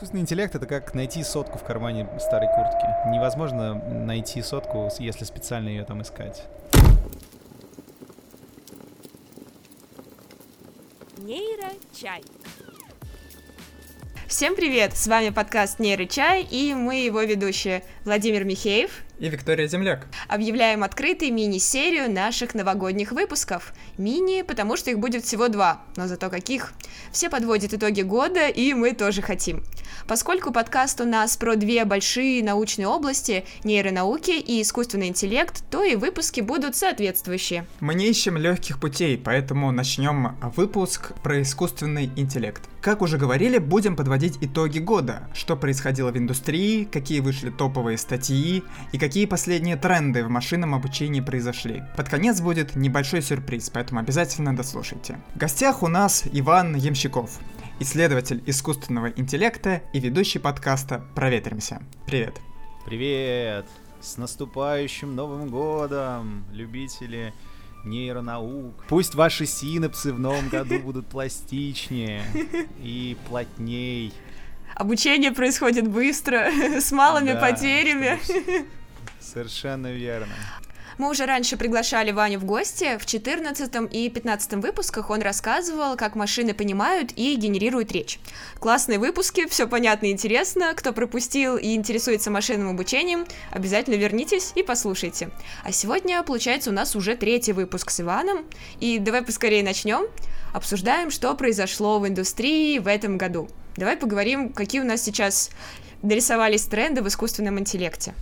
Искусственный интеллект — это как найти сотку в кармане старой куртки. Невозможно найти сотку, если специально ее там искать. Нейрочай. Всем привет! С вами подкаст Нейрочай и мы его ведущие Владимир Михеев и Виктория Земляк. Объявляем открытой мини-серию наших новогодних выпусков. Мини, потому что их будет всего два, но зато каких. Все подводят итоги года, и мы тоже хотим. Поскольку подкаст у нас про две большие научные области, нейронауки и искусственный интеллект, то и выпуски будут соответствующие. Мы не ищем легких путей, поэтому начнем выпуск про искусственный интеллект. Как уже говорили, будем подводить итоги года, что происходило в индустрии, какие вышли топовые статьи и какие последние тренды в машинном обучении произошли. Под конец будет небольшой сюрприз, поэтому обязательно дослушайте. В гостях у нас Иван Ямщиков, исследователь искусственного интеллекта и ведущий подкаста «Проветримся». Привет. Привет! С наступающим Новым Годом, любители нейронаук. Пусть ваши синапсы в новом году будут пластичнее и плотней. Обучение происходит быстро, с малыми да, потерями. Совершенно верно. Мы уже раньше приглашали Ваню в гости. В 14 и 15 выпусках он рассказывал, как машины понимают и генерируют речь. Классные выпуски, все понятно и интересно. Кто пропустил и интересуется машинным обучением, обязательно вернитесь и послушайте. А сегодня, получается, у нас уже третий выпуск с Иваном. И давай поскорее начнем. Обсуждаем, что произошло в индустрии в этом году. Давай поговорим, какие у нас сейчас нарисовались тренды в искусственном интеллекте.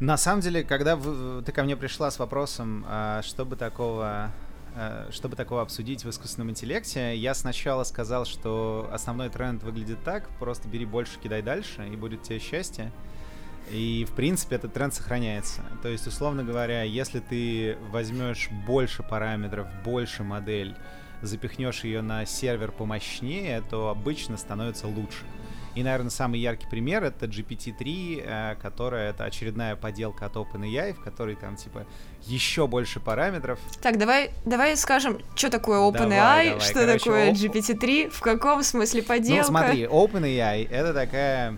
На самом деле, когда ты ко мне пришла с вопросом, а, чтобы такого а, чтобы такого обсудить в искусственном интеллекте, я сначала сказал, что основной тренд выглядит так, просто бери больше, кидай дальше, и будет тебе счастье. И, в принципе, этот тренд сохраняется. То есть, условно говоря, если ты возьмешь больше параметров, больше модель, запихнешь ее на сервер помощнее, то обычно становится лучше. И, наверное, самый яркий пример это GPT-3, э, которая это очередная поделка от OpenAI, в которой там типа еще больше параметров. Так, давай, давай скажем, что такое OpenAI, что Короче, такое GPT-3, в каком смысле поделка? Ну, смотри, OpenAI это такая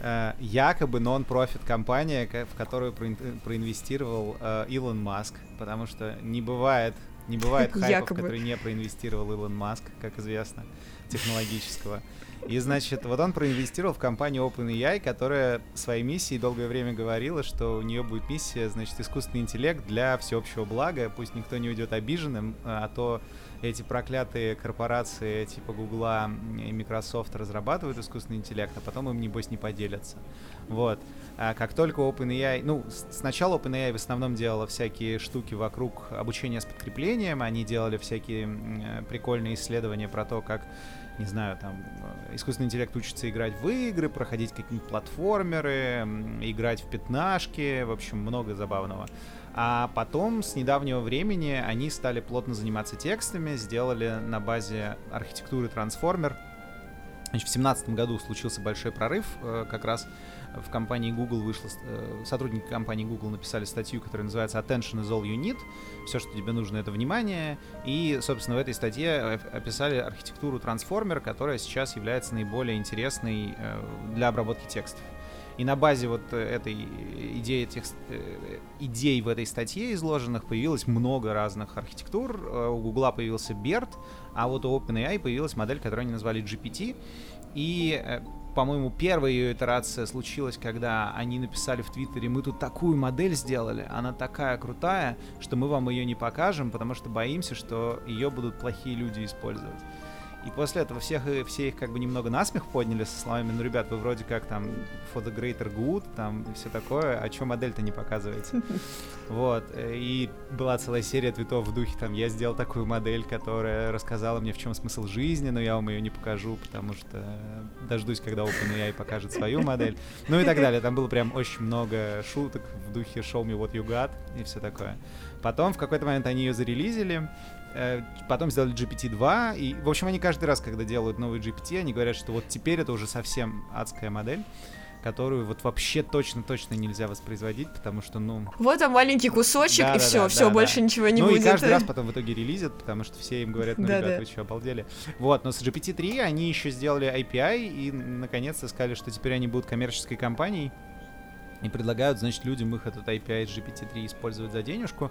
э, якобы нон-профит компания, в которую проинвестировал э, Илон Маск, потому что не бывает не бывает хайпов, якобы. который не проинвестировал Илон Маск, как известно, технологического. И, значит, вот он проинвестировал в компанию OpenAI, которая своей миссией долгое время говорила, что у нее будет миссия, значит, искусственный интеллект для всеобщего блага, пусть никто не уйдет обиженным, а то эти проклятые корпорации типа Гугла и Microsoft разрабатывают искусственный интеллект, а потом им, небось, не поделятся. Вот. А как только OpenAI... Ну, сначала OpenAI в основном делала всякие штуки вокруг обучения с подкреплением, они делали всякие прикольные исследования про то, как не знаю, там, э, искусственный интеллект учится играть в игры, проходить какие-нибудь платформеры, играть в пятнашки, в общем, много забавного. А потом, с недавнего времени, они стали плотно заниматься текстами, сделали на базе архитектуры трансформер. Значит, в 2017 году случился большой прорыв, э, как раз в компании Google вышло, э, сотрудники компании Google написали статью, которая называется Attention is all you need. Все, что тебе нужно, это внимание. И, собственно, в этой статье описали архитектуру трансформер, которая сейчас является наиболее интересной э, для обработки текстов. И на базе вот этой идеи, этих, э, идей в этой статье изложенных появилось много разных архитектур. У Google появился BERT, а вот у OpenAI появилась модель, которую они назвали GPT. И по-моему, первая ее итерация случилась, когда они написали в Твиттере, мы тут такую модель сделали, она такая крутая, что мы вам ее не покажем, потому что боимся, что ее будут плохие люди использовать. И после этого всех, все их как бы немного насмех подняли со словами, ну, ребят, вы вроде как там for the greater good, там и все такое, а чё модель-то не показываете? Вот. И была целая серия твитов в духе, там, я сделал такую модель, которая рассказала мне, в чем смысл жизни, но я вам ее не покажу, потому что дождусь, когда OpenAI покажет свою модель. Ну и так далее. Там было прям очень много шуток в духе show me what you got и все такое. Потом в какой-то момент они ее зарелизили, Э, потом сделали GPT-2, и, в общем, они каждый раз, когда делают новый GPT, они говорят, что вот теперь это уже совсем адская модель. которую вот вообще точно-точно нельзя воспроизводить, потому что, ну... Вот там маленький кусочек, да, и да, все, да, все, да, больше да. ничего не ну, будет. Ну и каждый раз потом в итоге релизят, потому что все им говорят, ну, да, ребята, да. вы что, обалдели? Вот, но с GPT-3 они еще сделали API и, наконец-то, сказали, что теперь они будут коммерческой компанией и предлагают, значит, людям их этот API с GPT-3 использовать за денежку.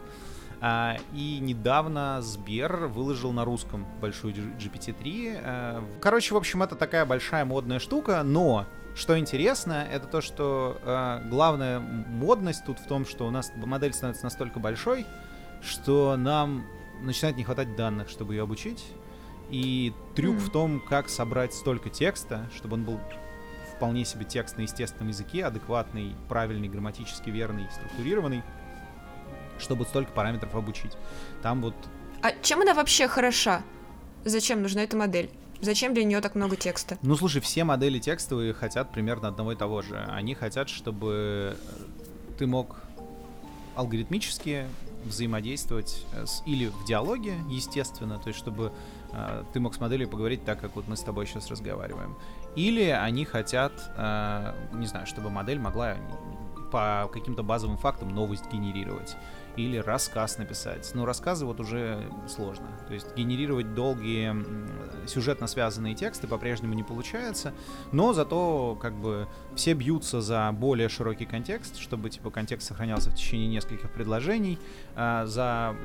А, и недавно Сбер выложил на русском большую GPT-3. А, короче, в общем, это такая большая модная штука, но что интересно, это то, что э, главная модность тут в том, что у нас модель становится настолько большой, что нам начинает не хватать данных, чтобы ее обучить. И трюк mm. в том, как собрать столько текста, чтобы он был вполне себе текст на естественном языке, адекватный, правильный, грамматически верный, структурированный, чтобы столько параметров обучить. Там вот... А чем она вообще хороша? Зачем нужна эта модель? Зачем для нее так много текста? Ну, слушай, все модели текстовые хотят примерно одного и того же. Они хотят, чтобы ты мог алгоритмически взаимодействовать с, или в диалоге, естественно, то есть чтобы э, ты мог с моделью поговорить так, как вот мы с тобой сейчас разговариваем. Или они хотят, э, не знаю, чтобы модель могла по каким-то базовым фактам новость генерировать или рассказ написать. Но рассказы вот уже сложно. То есть генерировать долгие сюжетно связанные тексты по-прежнему не получается, но зато как бы все бьются за более широкий контекст, чтобы типа контекст сохранялся в течение нескольких предложений, а, за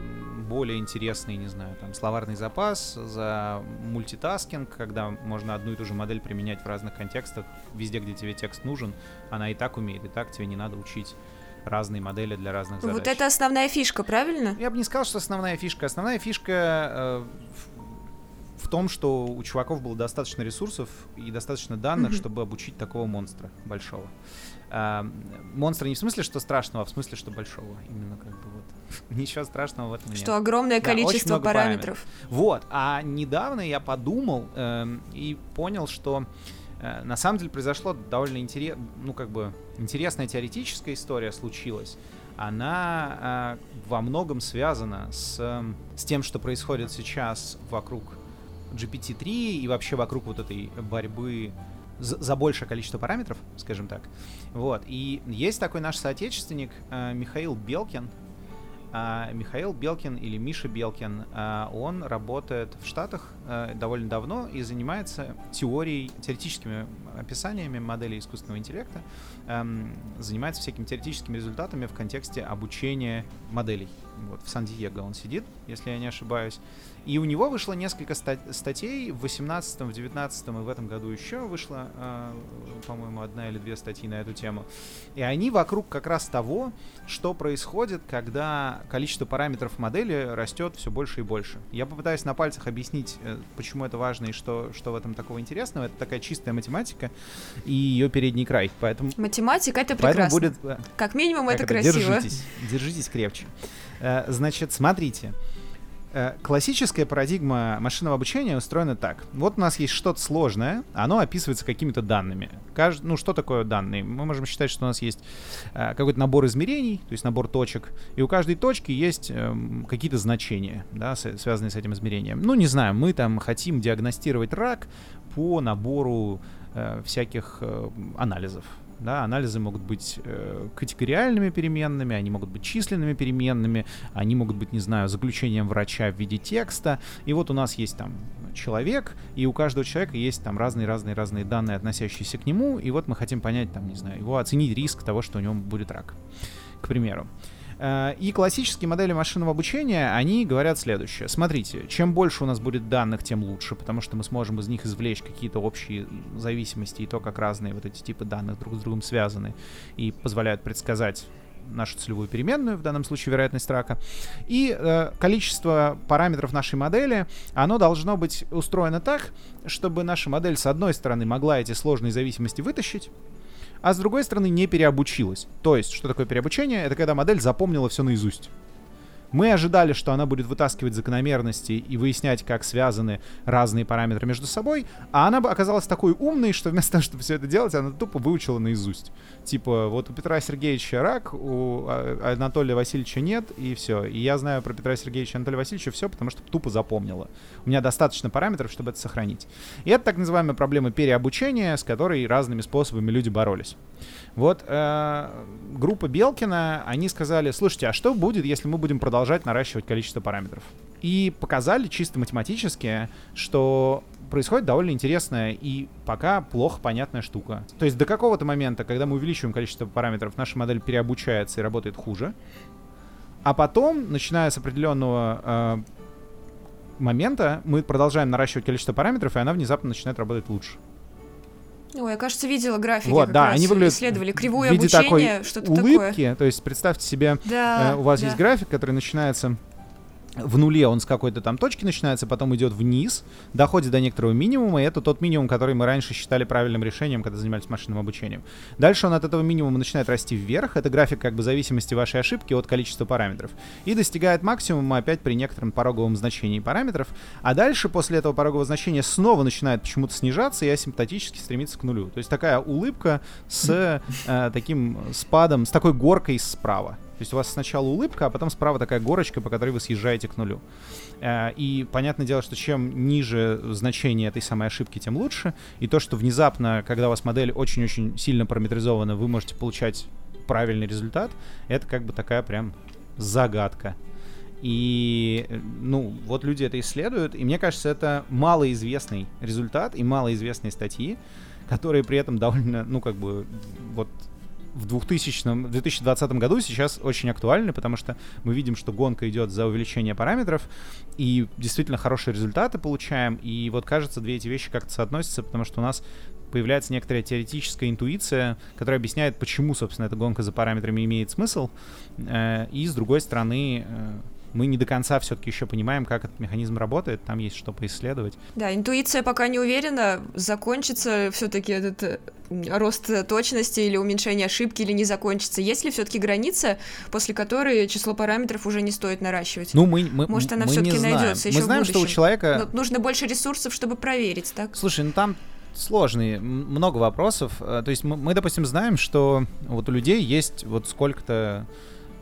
более интересный, не знаю, там словарный запас, за мультитаскинг, когда можно одну и ту же модель применять в разных контекстах, везде, где тебе текст нужен, она и так умеет, и так тебе не надо учить разные модели для разных задач. Вот это основная фишка, правильно? Я бы не сказал, что основная фишка. Основная фишка э, в, в том, что у чуваков было достаточно ресурсов и достаточно данных, mm-hmm. чтобы обучить такого монстра большого. Э, монстра не в смысле, что страшного, а в смысле, что большого. Именно как бы вот. Ничего страшного в этом нет. Что огромное да, количество параметров. параметров. Вот. А недавно я подумал э, и понял, что Э, на самом деле произошло довольно интерес, ну, как бы интересная теоретическая история случилась. Она э, во многом связана с, с тем, что происходит сейчас вокруг GPT-3 и вообще вокруг вот этой борьбы за, за большее количество параметров, скажем так. Вот. И есть такой наш соотечественник э, Михаил Белкин, Михаил Белкин или Миша Белкин, а, он работает в Штатах а, довольно давно и занимается теорией, теоретическими описаниями моделей искусственного интеллекта, занимается всякими теоретическими результатами в контексте обучения моделей. Вот в Сан-Диего он сидит, если я не ошибаюсь. И у него вышло несколько стат- статей в 18 в 19 и в этом году еще вышло, э, по-моему, одна или две статьи на эту тему. И они вокруг как раз того, что происходит, когда количество параметров модели растет все больше и больше. Я попытаюсь на пальцах объяснить, э, почему это важно и что, что в этом такого интересного. Это такая чистая математика и ее передний край. Поэтому... Математика это прекрасно. Поэтому будет... Как минимум как это, это красиво. Держитесь, держитесь крепче. Э, значит, смотрите. Э, классическая парадигма машинного обучения устроена так. Вот у нас есть что-то сложное, оно описывается какими-то данными. Кажд... Ну, что такое данные? Мы можем считать, что у нас есть э, какой-то набор измерений, то есть набор точек, и у каждой точки есть э, какие-то значения, да, связанные с этим измерением. Ну, не знаю, мы там хотим диагностировать рак по набору всяких анализов, да, анализы могут быть э, категориальными переменными, они могут быть численными переменными, они могут быть, не знаю, заключением врача в виде текста. И вот у нас есть там человек, и у каждого человека есть там разные-разные-разные данные, относящиеся к нему, и вот мы хотим понять, там, не знаю, его оценить риск того, что у него будет рак, к примеру. И классические модели машинного обучения, они говорят следующее. Смотрите, чем больше у нас будет данных, тем лучше, потому что мы сможем из них извлечь какие-то общие зависимости и то, как разные вот эти типы данных друг с другом связаны и позволяют предсказать нашу целевую переменную, в данном случае вероятность рака. И э, количество параметров нашей модели, оно должно быть устроено так, чтобы наша модель, с одной стороны, могла эти сложные зависимости вытащить, а с другой стороны не переобучилась. То есть, что такое переобучение? Это когда модель запомнила все наизусть. Мы ожидали, что она будет вытаскивать закономерности и выяснять, как связаны разные параметры между собой, а она оказалась такой умной, что вместо того, чтобы все это делать, она тупо выучила наизусть. Типа, вот у Петра Сергеевича рак, у а, Анатолия Васильевича нет, и все. И я знаю про Петра Сергеевича и Анатолия Васильевича все, потому что тупо запомнила. У меня достаточно параметров, чтобы это сохранить. И это так называемая проблема переобучения, с которой разными способами люди боролись. Вот э, группа Белкина, они сказали, слушайте, а что будет, если мы будем продолжать наращивать количество параметров? И показали чисто математически, что происходит довольно интересная и пока плохо понятная штука. То есть до какого-то момента, когда мы увеличиваем количество параметров, наша модель переобучается и работает хуже. А потом, начиная с определенного э, момента, мы продолжаем наращивать количество параметров, и она внезапно начинает работать лучше. Ой, я, кажется, видела графики, вот, да, они выглядят исследовали виде обучения, что-то улыбки, такое. То есть представьте себе, да, э, у вас да. есть график, который начинается в нуле он с какой-то там точки начинается, потом идет вниз, доходит до некоторого минимума, и это тот минимум, который мы раньше считали правильным решением, когда занимались машинным обучением. Дальше он от этого минимума начинает расти вверх, это график как бы зависимости вашей ошибки от количества параметров, и достигает максимума опять при некотором пороговом значении параметров, а дальше после этого порогового значения снова начинает почему-то снижаться и асимптотически стремиться к нулю. То есть такая улыбка с э, таким спадом, с такой горкой справа. То есть у вас сначала улыбка, а потом справа такая горочка, по которой вы съезжаете к нулю. Э, и понятное дело, что чем ниже значение этой самой ошибки, тем лучше. И то, что внезапно, когда у вас модель очень-очень сильно параметризована, вы можете получать правильный результат, это как бы такая прям загадка. И, ну, вот люди это исследуют, и мне кажется, это малоизвестный результат и малоизвестные статьи, которые при этом довольно, ну, как бы, вот в 2000, в 2020 году сейчас очень актуальны, потому что мы видим, что гонка идет за увеличение параметров, и действительно хорошие результаты получаем, и вот кажется, две эти вещи как-то соотносятся, потому что у нас появляется некоторая теоретическая интуиция, которая объясняет, почему, собственно, эта гонка за параметрами имеет смысл, э, и, с другой стороны, э, мы не до конца все-таки еще понимаем, как этот механизм работает, там есть что поисследовать. Да, интуиция пока не уверена, закончится все-таки этот э, рост точности или уменьшение ошибки или не закончится. Есть ли все-таки граница, после которой число параметров уже не стоит наращивать? Ну, мы, мы, Может, она все-таки найдется еще Мы знаем, в что у человека... Но нужно больше ресурсов, чтобы проверить, так? Слушай, ну там сложные, много вопросов. Э, То есть мы, мы, допустим, знаем, что вот у людей есть вот сколько-то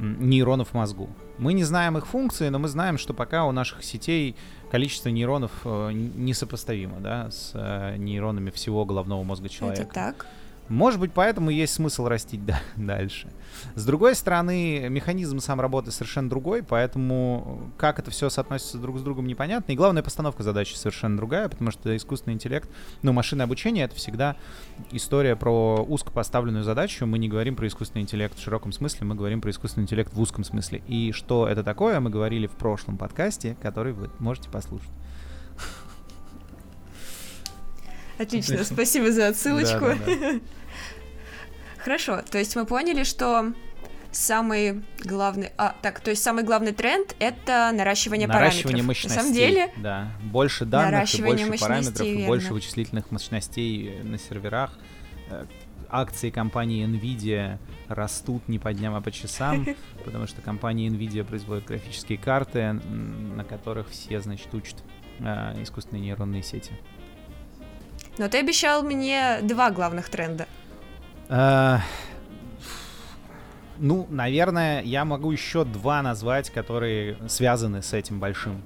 нейронов в мозгу. Мы не знаем их функции, но мы знаем, что пока у наших сетей количество нейронов э, несопоставимо, да, с э, нейронами всего головного мозга человека. Это так. Может быть, поэтому есть смысл растить да, дальше. С другой стороны, механизм сам работы совершенно другой, поэтому как это все соотносится друг с другом непонятно. И главная постановка задачи совершенно другая, потому что искусственный интеллект, ну, машинное обучение — это всегда история про узко поставленную задачу. Мы не говорим про искусственный интеллект в широком смысле, мы говорим про искусственный интеллект в узком смысле. И что это такое, мы говорили в прошлом подкасте, который вы можете послушать. Отлично, спасибо за отсылочку. Да-да-да. Хорошо, то есть мы поняли, что самый главный... А, так, то есть самый главный тренд — это наращивание, Наращивание параметров. мощностей. На самом деле, Да. Больше данных, и больше параметров, мощностей, и больше верно. вычислительных мощностей на серверах. Э, Акции компании Nvidia растут не по дням, а по часам, потому что компания Nvidia производит графические карты, на которых все, значит, учат э, искусственные нейронные сети. но ты обещал мне два главных тренда. Э, Ну, наверное, я могу еще два назвать, которые связаны с этим большим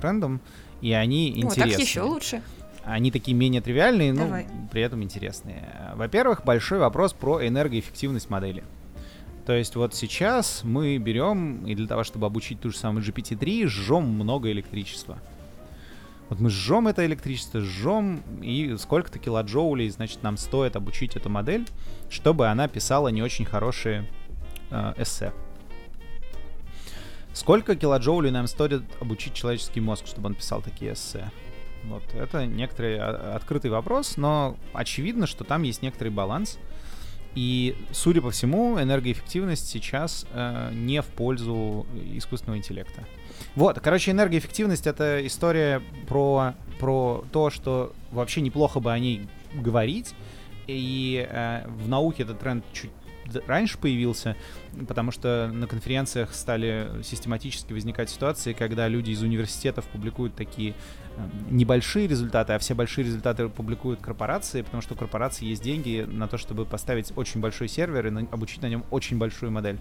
трендом, и они О, интересны. так еще лучше. Они такие менее тривиальные, но Давай. при этом интересные. Во-первых, большой вопрос про энергоэффективность модели. То есть вот сейчас мы берем и для того, чтобы обучить ту же самую GPT-3, жжем много электричества. Вот мы жжем это электричество, жжем, и сколько-то килоджоулей, значит, нам стоит обучить эту модель, чтобы она писала не очень хорошие э, эссе. Сколько килоджоулей нам стоит обучить человеческий мозг, чтобы он писал такие эссе? Вот это некоторый а, открытый вопрос, но очевидно, что там есть некоторый баланс. И, судя по всему, энергоэффективность сейчас э, не в пользу искусственного интеллекта. Вот, короче, энергоэффективность это история про, про то, что вообще неплохо бы о ней говорить. И э, в науке этот тренд чуть раньше появился, потому что на конференциях стали систематически возникать ситуации, когда люди из университетов публикуют такие небольшие результаты, а все большие результаты публикуют корпорации, потому что у корпорации есть деньги на то, чтобы поставить очень большой сервер и обучить на нем очень большую модель.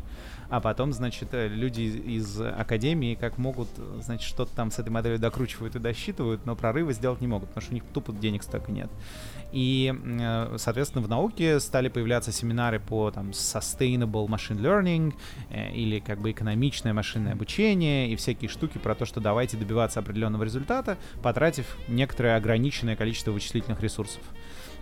А потом, значит, э, люди из академии как могут, значит, что-то там с этой моделью докручивают и досчитывают, но прорывы сделать не могут, потому что у них тупо денег столько нет. И, э, соответственно, в науке стали появляться семинары по там sustainable machine learning э, или как бы экономичное машинное обучение и всякие штуки про то, что давайте добиваться определенного результата, потратив некоторое ограниченное количество вычислительных ресурсов.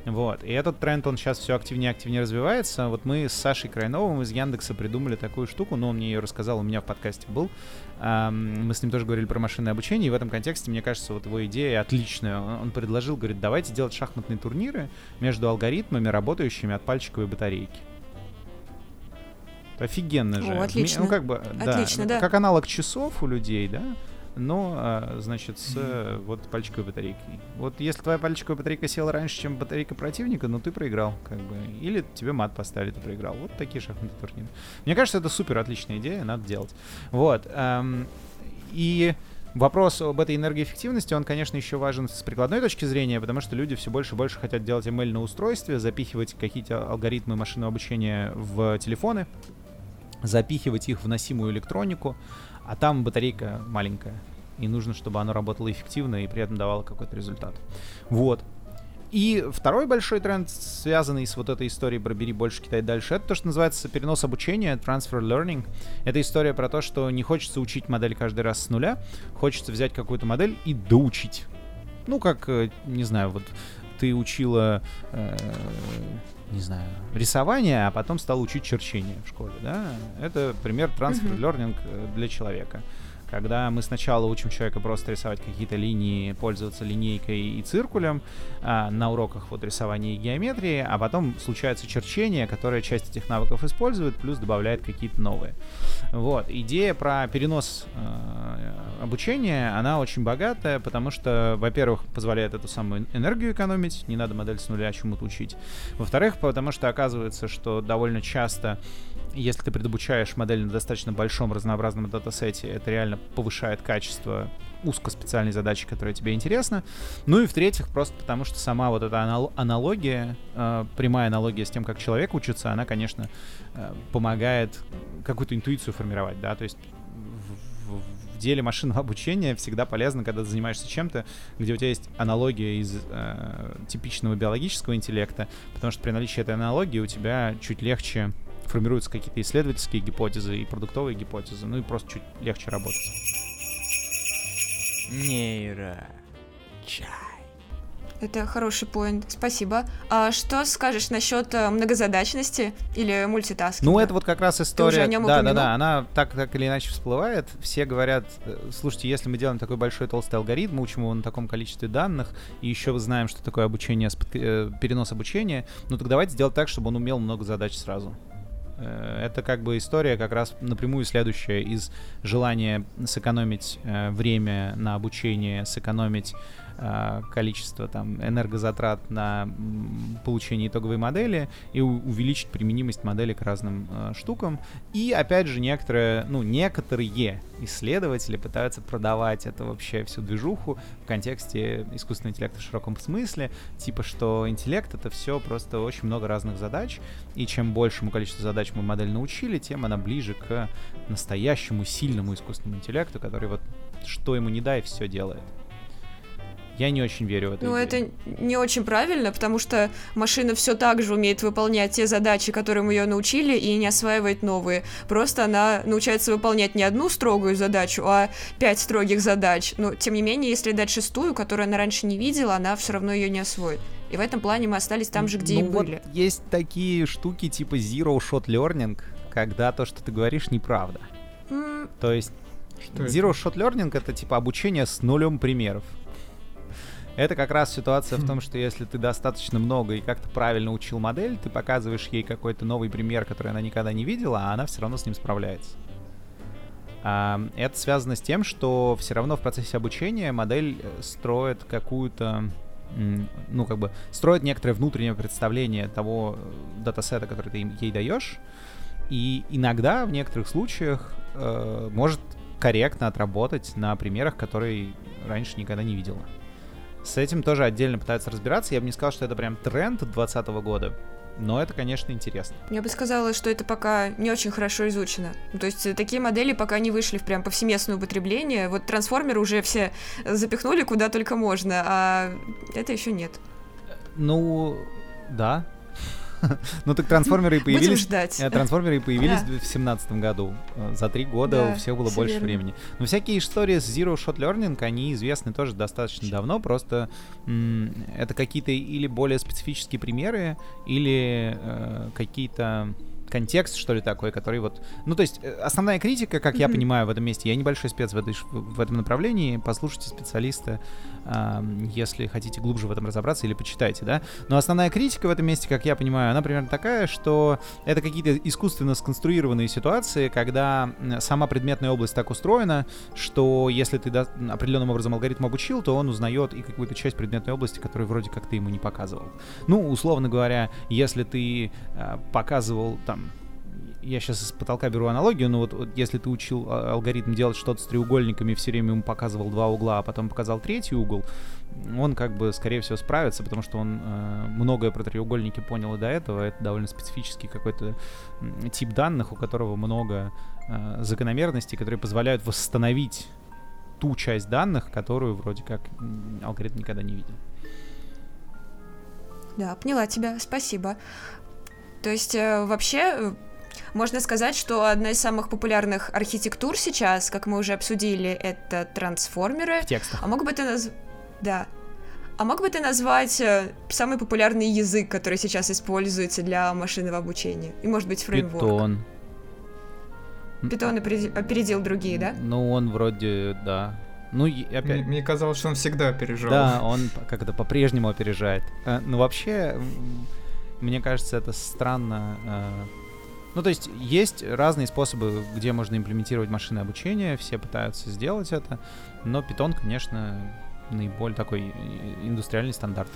Вот. И этот тренд, он сейчас все активнее и активнее развивается. Вот мы с Сашей Крайновым из Яндекса придумали такую штуку, но он мне ее рассказал, у меня в подкасте был. Мы с ним тоже говорили про машинное обучение, и в этом контексте, мне кажется, вот его идея отличная. Он предложил, говорит, давайте делать шахматные турниры между алгоритмами, работающими от пальчиковой батарейки. Офигенно же. О, отлично. Ну, как бы, отлично, да, да. Как аналог часов у людей, да? Но, а, значит, с вот пальчиковой батарейкой. Вот если твоя пальчиковая батарейка села раньше, чем батарейка противника, ну ты проиграл, как бы. Или тебе мат поставили, ты проиграл. Вот такие шахматные турниры. Мне кажется, это супер отличная идея, надо делать. Вот. Эм, и Вопрос об этой энергоэффективности, он, конечно, еще важен с прикладной точки зрения, потому что люди все больше и больше хотят делать ML на устройстве, запихивать какие-то алгоритмы машинного обучения в телефоны, запихивать их в носимую электронику, а там батарейка маленькая, и нужно, чтобы оно работало эффективно и при этом давало какой-то результат. Вот. И второй большой тренд, связанный с вот этой историей про «бери больше, китай дальше», это то, что называется перенос обучения, transfer learning. Это история про то, что не хочется учить модель каждый раз с нуля, хочется взять какую-то модель и доучить. Ну, как, э, не знаю, вот ты учила э, не знаю, рисование, а потом стал учить черчение в школе, да? Это пример трансфер learning э, для человека когда мы сначала учим человека просто рисовать какие-то линии, пользоваться линейкой и циркулем а, на уроках вот рисования и геометрии, а потом случается черчение, которое часть этих навыков использует, плюс добавляет какие-то новые. Вот. Идея про перенос э, обучения, она очень богатая, потому что, во-первых, позволяет эту самую энергию экономить, не надо модель с нуля чему-то учить. Во-вторых, потому что оказывается, что довольно часто если ты предобучаешь модель на достаточно большом разнообразном датасете, это реально повышает качество узкоспециальной задачи, которая тебе интересна. Ну и в-третьих, просто потому что сама вот эта аналогия, э, прямая аналогия с тем, как человек учится, она, конечно, э, помогает какую-то интуицию формировать, да, то есть в, деле машинного обучения всегда полезно, когда ты занимаешься чем-то, где у тебя есть аналогия из э, типичного биологического интеллекта, потому что при наличии этой аналогии у тебя чуть легче формируются какие-то исследовательские гипотезы и продуктовые гипотезы, ну и просто чуть легче работать. Нейро. Чай. Это хороший поинт, спасибо. А что скажешь насчет э, многозадачности или мультитаскинга? Ну, это вот как раз история. Ты уже о нем да, упомянул? да, да, она так, так или иначе всплывает. Все говорят, э, слушайте, если мы делаем такой большой толстый алгоритм, учим его на таком количестве данных, и еще знаем, что такое обучение, э, перенос обучения, ну так давайте сделать так, чтобы он умел много задач сразу. Э, это как бы история как раз напрямую следующая из желания сэкономить э, время на обучение, сэкономить количество там энергозатрат на получение итоговой модели и увеличить применимость модели к разным э, штукам. И опять же некоторые, ну некоторые исследователи пытаются продавать это вообще всю движуху в контексте искусственного интеллекта в широком смысле, типа что интеллект это все просто очень много разных задач, и чем большему количеству задач мы модель научили, тем она ближе к настоящему сильному искусственному интеллекту, который вот что ему не дай, все делает. Я не очень верю в это. Ну, это не очень правильно, потому что машина все так же умеет выполнять те задачи, которые мы ее научили, и не осваивает новые. Просто она научается выполнять не одну строгую задачу, а пять строгих задач. Но, тем не менее, если дать шестую, которую она раньше не видела, она все равно ее не освоит. И в этом плане мы остались там же, где ну, и были. Вот есть такие штуки типа Zero Shot Learning, когда то, что ты говоришь, неправда. Mm. То есть Что Zero Shot Learning это типа обучение с нулем примеров. Это как раз ситуация в том, что если ты достаточно много и как-то правильно учил модель, ты показываешь ей какой-то новый пример, который она никогда не видела, а она все равно с ним справляется. А, это связано с тем, что все равно в процессе обучения модель э, строит какую-то ну, как бы строит некоторое внутреннее представление того э, датасета, который ты ей даешь, и иногда в некоторых случаях э, может корректно отработать на примерах, которые раньше никогда не видела. С этим тоже отдельно пытаются разбираться. Я бы не сказал, что это прям тренд 2020 года, но это, конечно, интересно. Я бы сказала, что это пока не очень хорошо изучено. То есть э, такие модели пока не вышли в прям повсеместное употребление. Вот трансформеры уже все запихнули куда только можно, а это еще нет. Ну, да, Ну так трансформеры и появились. Э, трансформеры и появились в семнатом году. Э, за три года у всех было больше времени. Но всякие истории с Zero Shot Learning, они известны тоже достаточно давно. Просто это какие-то или более специфические примеры, или э, какие-то контекст, что ли, такой, который вот... Ну, то есть, э, основная критика, как mm-hmm. я понимаю в этом месте, я небольшой спец в, этой, в этом направлении, послушайте специалиста, э, если хотите глубже в этом разобраться, или почитайте, да. Но основная критика в этом месте, как я понимаю, она примерно такая, что это какие-то искусственно сконструированные ситуации, когда сама предметная область так устроена, что если ты да, определенным образом алгоритм обучил, то он узнает и какую-то часть предметной области, которую вроде как ты ему не показывал. Ну, условно говоря, если ты э, показывал там я сейчас из потолка беру аналогию, но вот, вот если ты учил а, алгоритм делать что-то с треугольниками, все время ему показывал два угла, а потом показал третий угол, он как бы, скорее всего, справится, потому что он э, многое про треугольники понял и до этого. Это довольно специфический какой-то тип данных, у которого много э, закономерностей, которые позволяют восстановить ту часть данных, которую вроде как алгоритм никогда не видел. Да, поняла тебя, спасибо. То есть э, вообще э, можно сказать, что одна из самых популярных архитектур сейчас, как мы уже обсудили, это трансформеры. В текстах. А мог бы ты наз... Да. А мог бы ты назвать э, самый популярный язык, который сейчас используется для машинного обучения? И, может быть, фреймворк? Питон. Питон опередил другие, да? Ну, он вроде, да. Ну, и опять... Мне, мне казалось, что он всегда опережал. Да, он как-то по-прежнему опережает. Э, ну, вообще, мне кажется, это странно э, ну, то есть есть разные способы, где можно имплементировать машинное обучение, все пытаются сделать это, но Python, конечно, наиболее такой индустриальный стандарт.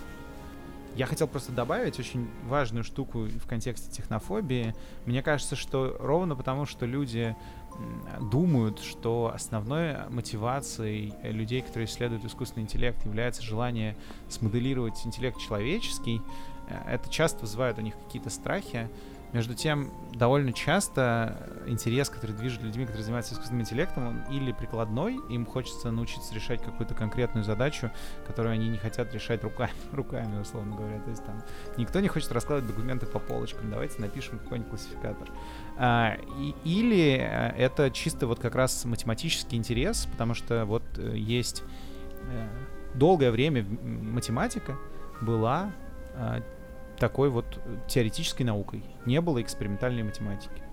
Я хотел просто добавить очень важную штуку в контексте технофобии. Мне кажется, что ровно потому, что люди думают, что основной мотивацией людей, которые исследуют искусственный интеллект, является желание смоделировать интеллект человеческий, э, это часто вызывает у них какие-то страхи, между тем, довольно часто интерес, который движет людьми, которые занимаются искусственным интеллектом, он или прикладной, им хочется научиться решать какую-то конкретную задачу, которую они не хотят решать руками, руками, условно говоря. То есть там никто не хочет раскладывать документы по полочкам, давайте напишем какой-нибудь классификатор. А, и, или э, это чисто вот как раз математический интерес, потому что вот э, есть э, долгое время математика была такой вот теоретической наукой. Не было экспериментальной математики.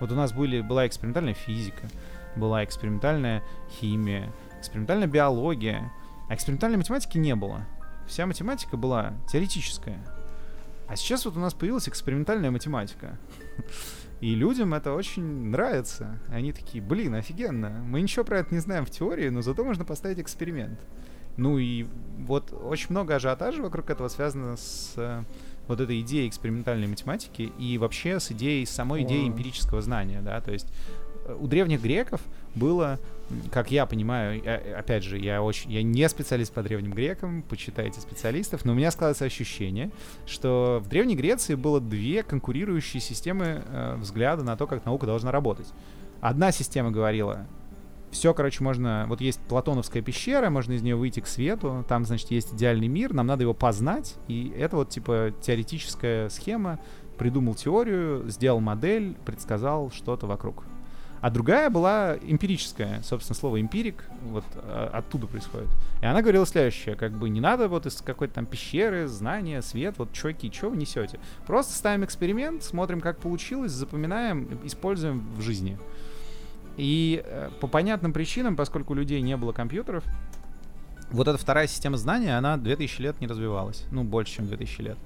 Вот у нас были, была экспериментальная физика, была экспериментальная химия, экспериментальная биология, а экспериментальной математики не было. Вся математика была теоретическая. А сейчас вот у нас появилась экспериментальная математика. И людям это очень нравится. Они такие, блин, офигенно. Мы ничего про это не знаем в теории, но зато можно поставить эксперимент. Ну и вот очень много ажиотажа вокруг этого связано с вот этой идеей экспериментальной математики и вообще с идеей, самой идеей эмпирического знания, да, то есть э, у древних греков было, как я понимаю, опять же, я очень, я не специалист по древним грекам, почитайте специалистов, но у меня складывается ощущение, что в Древней Греции было две конкурирующие системы э, взгляда на то, как наука должна работать. Одна система говорила, все, короче, можно... Вот есть Платоновская пещера, можно из нее выйти к свету. Там, значит, есть идеальный мир, нам надо его познать. И это вот, типа, теоретическая схема. Придумал теорию, сделал модель, предсказал что-то вокруг. А другая была эмпирическая. Собственно, слово эмпирик вот а, оттуда происходит. И она говорила следующее, как бы не надо вот из какой-то там пещеры, знания, свет, вот чуваки, что вы несете? Просто ставим эксперимент, смотрим, как получилось, запоминаем, используем в жизни. И э, по понятным причинам, поскольку у людей не было компьютеров, вот эта вторая система знания, она 2000 лет не развивалась. Ну, больше, чем 2000 лет.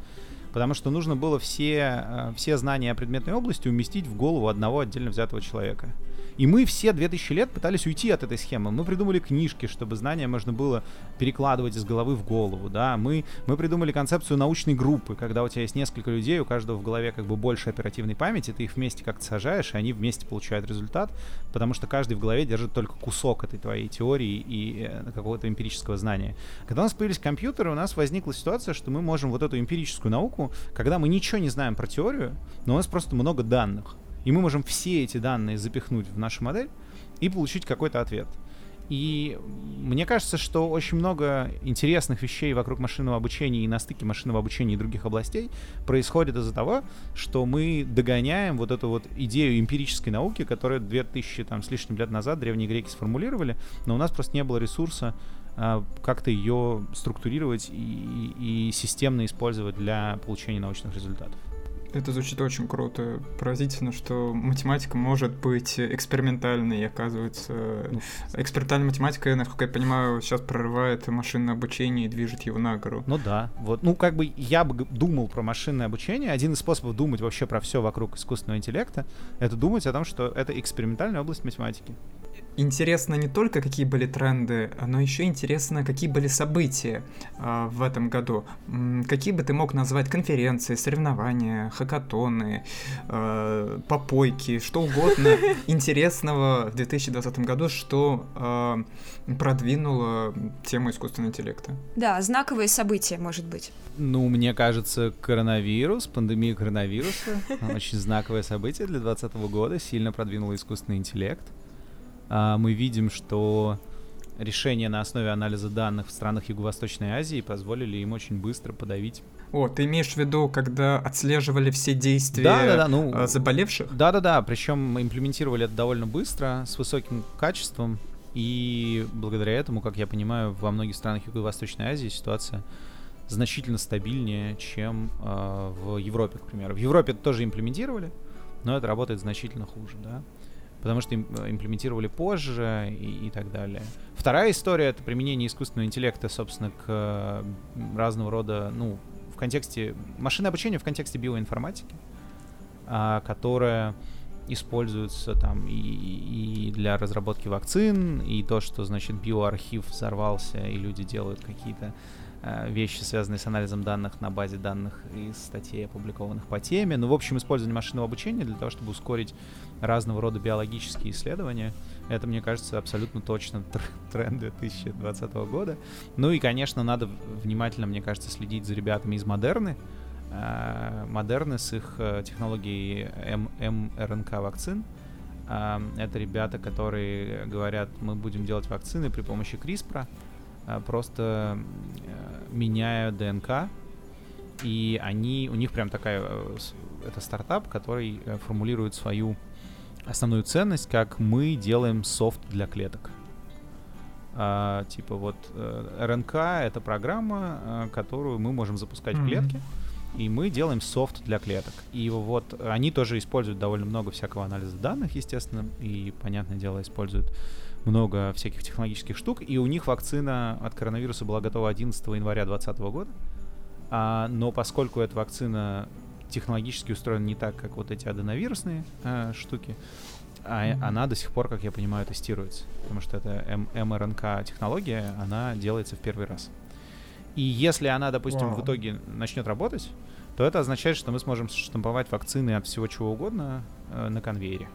Потому что нужно было все, э, все знания о предметной области уместить в голову одного отдельно взятого человека. И мы все 2000 лет пытались уйти от этой схемы. Мы придумали книжки, чтобы знания можно было перекладывать из головы в голову, да. Мы, мы придумали концепцию научной группы, когда у тебя есть несколько людей, у каждого в голове как бы больше оперативной памяти, ты их вместе как-то сажаешь, и они вместе получают результат, потому что каждый в голове держит только кусок этой твоей теории и э, какого-то эмпирического знания. Когда у нас появились компьютеры, у нас возникла ситуация, что мы можем вот эту эмпирическую науку, когда мы ничего не знаем про теорию, но у нас просто много данных. И мы можем все эти данные запихнуть в нашу модель и получить какой-то ответ. И мне кажется, что очень много интересных вещей вокруг машинного обучения и на стыке машинного обучения и других областей происходит из-за того, что мы догоняем вот эту вот идею эмпирической науки, которую 2000 там, с лишним лет назад древние греки сформулировали, но у нас просто не было ресурса как-то ее структурировать и, и системно использовать для получения научных результатов. Это звучит очень круто. Поразительно, что математика может быть экспериментальной, и оказывается, экспериментальная математика, насколько я понимаю, сейчас прорывает машинное обучение и движет его на гору. Ну да, вот, ну как бы я бы думал про машинное обучение. Один из способов думать вообще про все вокруг искусственного интеллекта, это думать о том, что это экспериментальная область математики интересно не только какие были тренды, но еще интересно, какие были события э, в этом году. Какие бы ты мог назвать конференции, соревнования, хакатоны, э, попойки, что угодно интересного в 2020 году, что э, продвинуло тему искусственного интеллекта? Да, знаковые события, может быть. Ну, мне кажется, коронавирус, пандемия коронавируса, очень знаковое событие для 2020 года, сильно продвинуло искусственный интеллект. А, мы видим, что решения на основе анализа данных в странах Юго-Восточной Азии позволили им очень быстро подавить. О, ты имеешь в виду, когда отслеживали все действия да, да, да, ну, а, заболевших? Да-да-да, причем имплементировали это довольно быстро, с высоким качеством, и благодаря этому, как я понимаю, во многих странах Юго-Восточной Азии ситуация значительно стабильнее, чем э, в Европе, к примеру. В Европе это тоже имплементировали, но это работает значительно хуже, да потому что им, э, имплементировали позже и, и так далее. Вторая история — это применение искусственного интеллекта, собственно, к разного рода, ну, в контексте... Машинное обучение в контексте биоинформатики, а, которое используется там и, и для разработки вакцин, и то, что, значит, биоархив взорвался, и люди делают какие-то вещи, связанные с анализом данных на базе данных из статей, опубликованных по теме. Ну, в общем, использование машинного обучения для того, чтобы ускорить разного рода биологические исследования. Это, мне кажется, абсолютно точно тренд 2020 года. Ну и, конечно, надо внимательно, мне кажется, следить за ребятами из Модерны. Э, Модерны с их э, технологией мРНК вакцин. Это ребята, которые говорят, мы будем делать вакцины при помощи CRISPR Э, просто э, меняют ДНК, и они, у них прям такая, э, это стартап, который формулирует свою основную ценность, как мы делаем софт для клеток. А, типа вот РНК это программа, которую мы можем запускать mm-hmm. в клетке, и мы делаем софт для клеток. И вот они тоже используют довольно много всякого анализа данных, естественно, и, понятное дело, используют много всяких технологических штук, и у них вакцина от коронавируса была готова 11 января 2020 года, а, но поскольку эта вакцина технологически устроена не так, как вот эти аденовирусные а, штуки, а mm-hmm. она до сих пор, как я понимаю, тестируется, потому что это М- МРНК технология, она делается в первый раз. И если она, допустим, wow. в итоге начнет работать, то это означает, что мы сможем штамповать вакцины от всего чего угодно э, на конвейере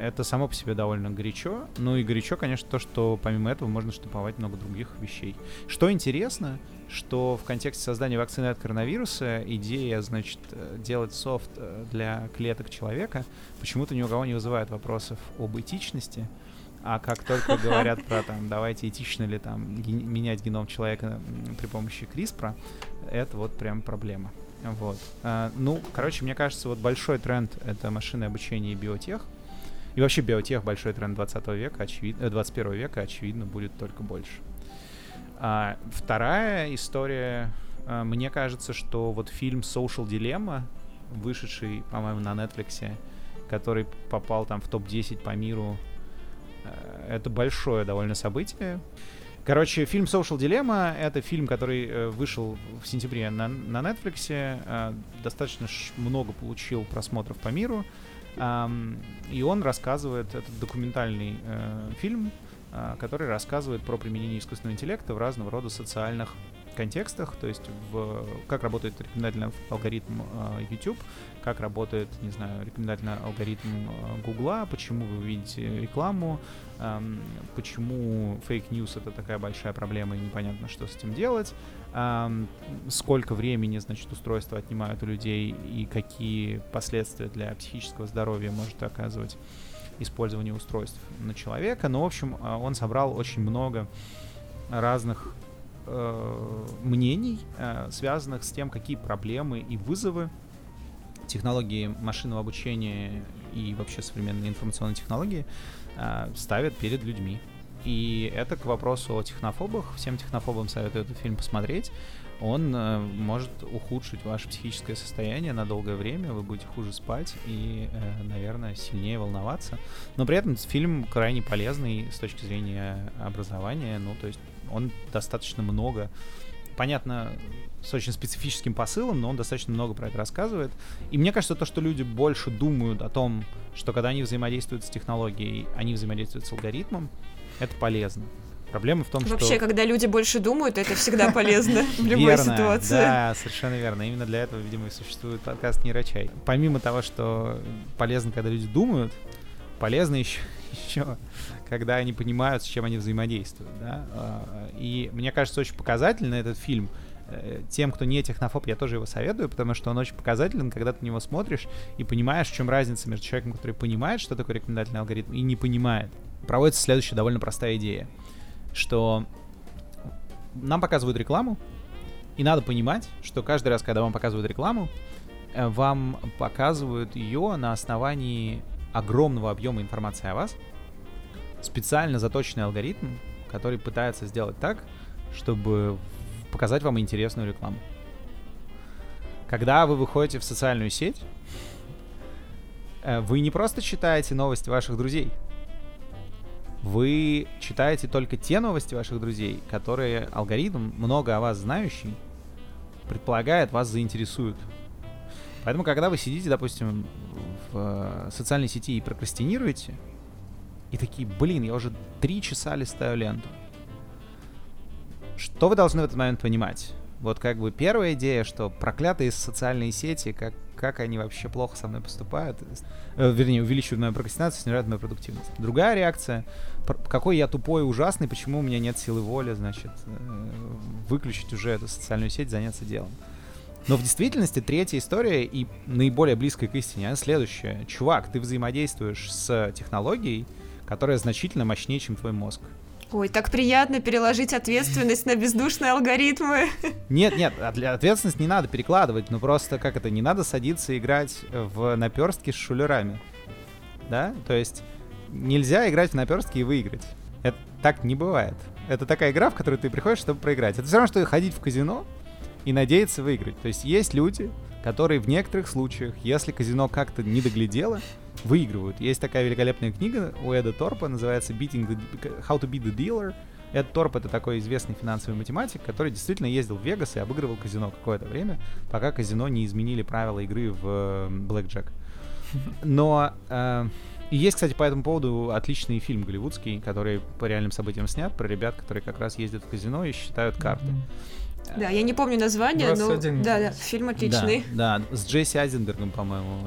это само по себе довольно горячо. Ну и горячо, конечно, то, что помимо этого можно штамповать много других вещей. Что интересно, что в контексте создания вакцины от коронавируса идея, значит, делать софт э, для клеток человека почему-то ни у кого не вызывает вопросов об этичности. А как только говорят про там, давайте этично ли там менять геном человека при помощи CRISPR, это вот прям проблема. Вот. А, ну, короче, мне кажется, вот большой тренд — это машинное обучение и биотех. И вообще биотех большой тренд 20 века, очевидно, 21 э, века, очевидно, будет только больше. А, вторая история, а, мне кажется, что вот фильм Social Dilemma, вышедший, по-моему, на Netflix, который попал там в топ-10 по миру, э, это большое довольно событие. Короче, фильм Social Dilemma — это фильм, который вышел в сентябре на, на Netflix, достаточно много получил просмотров по миру, и он рассказывает, это документальный э, фильм, э, который рассказывает про применение искусственного интеллекта в разного рода социальных контекстах, то есть в, как работает рекомендательный алгоритм э, YouTube, как работает, не знаю, рекомендательный алгоритм э, Гугла, почему вы видите рекламу, э, почему fake news это такая большая проблема и непонятно, что с этим делать, э, сколько времени, значит, устройства отнимают у людей и какие последствия для психического здоровья может оказывать использование устройств на человека. Но, ну, в общем, э, он собрал очень много разных э, мнений, связанных с тем, какие проблемы и вызовы технологии машинного обучения и вообще современные информационные технологии э, ставят перед людьми. И это к вопросу о технофобах. Всем технофобам советую этот фильм посмотреть. Он э, может ухудшить ваше психическое состояние на долгое время, вы будете хуже спать и, э, наверное, сильнее волноваться. Но при этом фильм крайне полезный с точки зрения образования. Ну, то есть он достаточно много понятно, с очень специфическим посылом, но он достаточно много про это рассказывает. И мне кажется, то, что люди больше думают о том, что когда они взаимодействуют с технологией, они взаимодействуют с алгоритмом, это полезно. Проблема в том, Вообще, что... Вообще, когда люди больше думают, это всегда полезно в любой верно, ситуации. Да, совершенно верно. Именно для этого, видимо, и существует подкаст «Нейрочай». Помимо того, что полезно, когда люди думают, полезно еще, еще когда они понимают, с чем они взаимодействуют. Да? А, и мне кажется, очень показательно этот фильм. Э, тем, кто не технофоб, я тоже его советую, потому что он очень показателен, когда ты на него смотришь и понимаешь, в чем разница между человеком, который понимает, что такое рекомендательный алгоритм, и не понимает. Проводится следующая довольно простая идея, что нам показывают рекламу, и надо понимать, что каждый раз, когда вам показывают рекламу, э, вам показывают ее на основании огромного объема информации о вас, специально заточенный алгоритм, который пытается сделать так, чтобы показать вам интересную рекламу. Когда вы выходите в социальную сеть, э, вы не просто читаете новости ваших друзей. Вы читаете только те новости ваших друзей, которые алгоритм, много о вас знающий, предполагает, вас заинтересуют. Поэтому, когда вы сидите, допустим, в э, социальной сети и прокрастинируете, и такие, блин, я уже три часа листаю ленту. Что вы должны в этот момент понимать? Вот как бы первая идея, что проклятые социальные сети, как, как они вообще плохо со мной поступают, э, вернее, увеличивают мою прокрастинацию, снижают мою продуктивность. Другая реакция, какой я тупой и ужасный, почему у меня нет силы воли, значит, э, выключить уже эту социальную сеть, заняться делом. Но в действительности третья история и наиболее близкая к истине, она следующая. Чувак, ты взаимодействуешь с технологией, которая значительно мощнее, чем твой мозг. Ой, так приятно переложить ответственность на бездушные алгоритмы. Нет, нет, для ответственность не надо перекладывать, ну просто как это, не надо садиться играть в наперстки с шулерами. Да? То есть нельзя играть в наперстки и выиграть. Это так не бывает. Это такая игра, в которую ты приходишь, чтобы проиграть. Это все равно, что ходить в казино и надеяться выиграть. То есть есть люди, которые в некоторых случаях, если казино как-то не доглядело, выигрывают. Есть такая великолепная книга у Эда Торпа, называется Beating the, How to Beat the Dealer. Эд Торп — это такой известный финансовый математик, который действительно ездил в Вегас и обыгрывал казино какое-то время, пока казино не изменили правила игры в Blackjack. Но э, есть, кстати, по этому поводу отличный фильм голливудский, который по реальным событиям снят, про ребят, которые как раз ездят в казино и считают карты. Да, я не помню название, но да, да, фильм отличный. Да, да, с Джесси Айзенбергом, по-моему,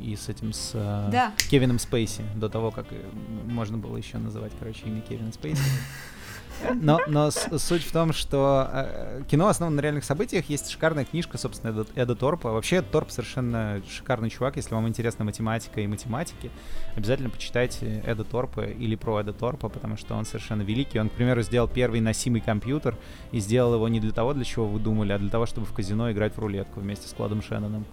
и с этим, с э, да. Кевином Спейси, до того, как э, можно было еще называть, короче, имя Кевина Спейси. Но, но суть в том, что э, кино основано на реальных событиях. Есть шикарная книжка, собственно, Эда, Торпа. Вообще, Торп совершенно шикарный чувак. Если вам интересна математика и математики, обязательно почитайте Эда Торпа или про Эда Торпа, потому что он совершенно великий. Он, к примеру, сделал первый носимый компьютер и сделал его не для того, для чего вы думали, а для того, чтобы в казино играть в рулетку вместе с Клодом Шенноном.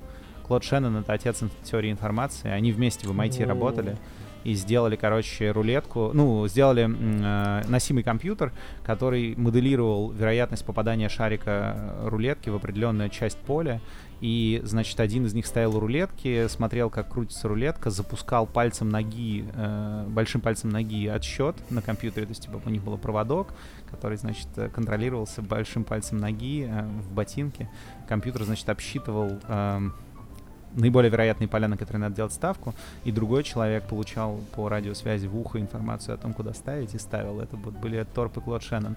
Клод Шеннон — это отец теории информации. Они вместе в MIT работали. И сделали, короче, рулетку, ну, сделали э, носимый компьютер, который моделировал вероятность попадания шарика э, рулетки в определенную часть поля, и, значит, один из них стоял у рулетки, смотрел, как крутится рулетка, запускал пальцем ноги, э, большим пальцем ноги отсчет на компьютере, то есть, типа, у них был проводок, который, значит, э, контролировался большим пальцем ноги э, в ботинке. Компьютер, значит, обсчитывал... Э, наиболее вероятные поля, на которые надо делать ставку, и другой человек получал по радиосвязи в ухо информацию о том, куда ставить, и ставил. Это вот были Торп и Клод Шеннон.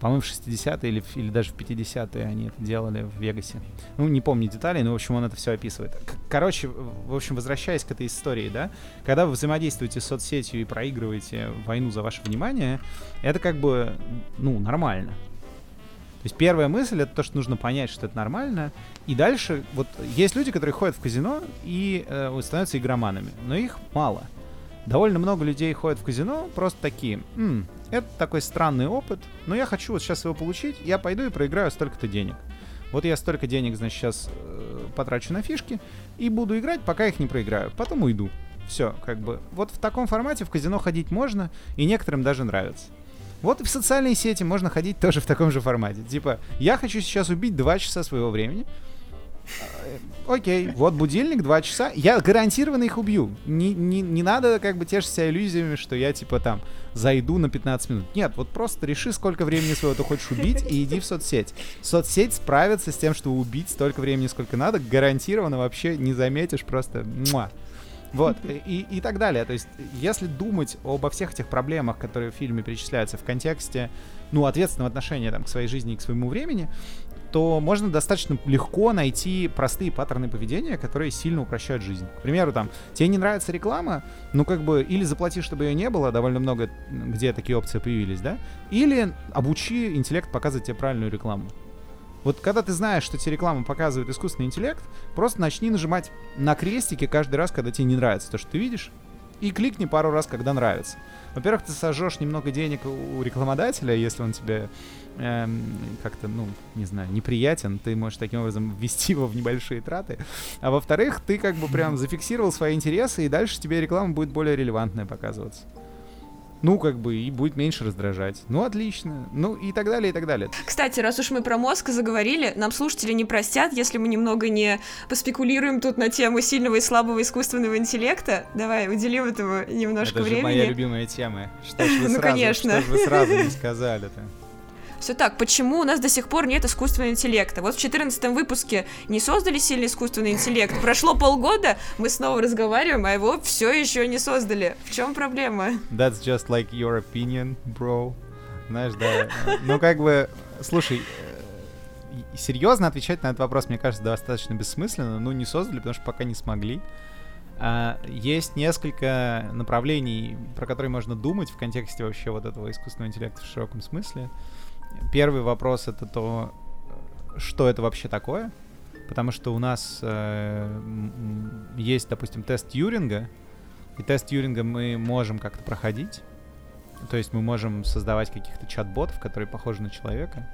По-моему, в 60-е или, или даже в 50-е они это делали в Вегасе. Ну, не помню деталей, но, в общем, он это все описывает. Короче, в общем, возвращаясь к этой истории, да, когда вы взаимодействуете с соцсетью и проигрываете войну за ваше внимание, это как бы, ну, нормально. Есть первая мысль это то, что нужно понять, что это нормально. И дальше, вот есть люди, которые ходят в казино и э, становятся игроманами, но их мало. Довольно много людей ходят в казино, просто такие, М, это такой странный опыт, но я хочу вот сейчас его получить, я пойду и проиграю столько-то денег. Вот я столько денег, значит, сейчас э, потрачу на фишки и буду играть, пока их не проиграю. Потом уйду. Все, как бы. Вот в таком формате в казино ходить можно, и некоторым даже нравится. Вот и в социальные сети можно ходить тоже в таком же формате. Типа, я хочу сейчас убить 2 часа своего времени. Э, окей, вот будильник, 2 часа. Я гарантированно их убью. Не, не, не надо как бы тешить себя иллюзиями, что я типа там зайду на 15 минут. Нет, вот просто реши, сколько времени своего ты хочешь убить, и иди в соцсеть. Соцсеть справится с тем, что убить столько времени, сколько надо, гарантированно вообще не заметишь, просто муа. Вот, и, и так далее. То есть, если думать обо всех этих проблемах, которые в фильме перечисляются в контексте, ну, ответственного отношения там, к своей жизни и к своему времени, то можно достаточно легко найти простые паттерны поведения, которые сильно упрощают жизнь. К примеру, там, тебе не нравится реклама, ну, как бы, или заплати, чтобы ее не было, довольно много, где такие опции появились, да, или обучи интеллект показывать тебе правильную рекламу. Вот когда ты знаешь, что тебе реклама показывает искусственный интеллект, просто начни нажимать на крестики каждый раз, когда тебе не нравится то, что ты видишь, и кликни пару раз, когда нравится. Во-первых, ты сожжешь немного денег у рекламодателя, если он тебе эм, как-то, ну, не знаю, неприятен, ты можешь таким образом ввести его в небольшие траты. А во-вторых, ты как бы прям зафиксировал свои интересы, и дальше тебе реклама будет более релевантная показываться ну, как бы, и будет меньше раздражать. Ну, отлично. Ну, и так далее, и так далее. Кстати, раз уж мы про мозг заговорили, нам слушатели не простят, если мы немного не поспекулируем тут на тему сильного и слабого искусственного интеллекта. Давай, уделим этому немножко Это времени. Это моя любимая тема. Что ж вы ну, сразу, конечно. Что ж вы сразу не сказали-то? Все так, почему у нас до сих пор нет искусственного интеллекта? Вот в 14 выпуске не создали сильный искусственный интеллект. Прошло полгода, мы снова разговариваем, а его все еще не создали. В чем проблема? That's just like your opinion, bro. Знаешь, да. Ну, как бы, слушай, э, серьезно отвечать на этот вопрос, мне кажется, достаточно бессмысленно. Ну, не создали, потому что пока не смогли. А, есть несколько направлений, про которые можно думать в контексте вообще вот этого искусственного интеллекта в широком смысле. Первый вопрос это то, что это вообще такое. Потому что у нас э, есть, допустим, тест Юринга, и тест Юринга мы можем как-то проходить. То есть мы можем создавать каких-то чат-ботов, которые похожи на человека.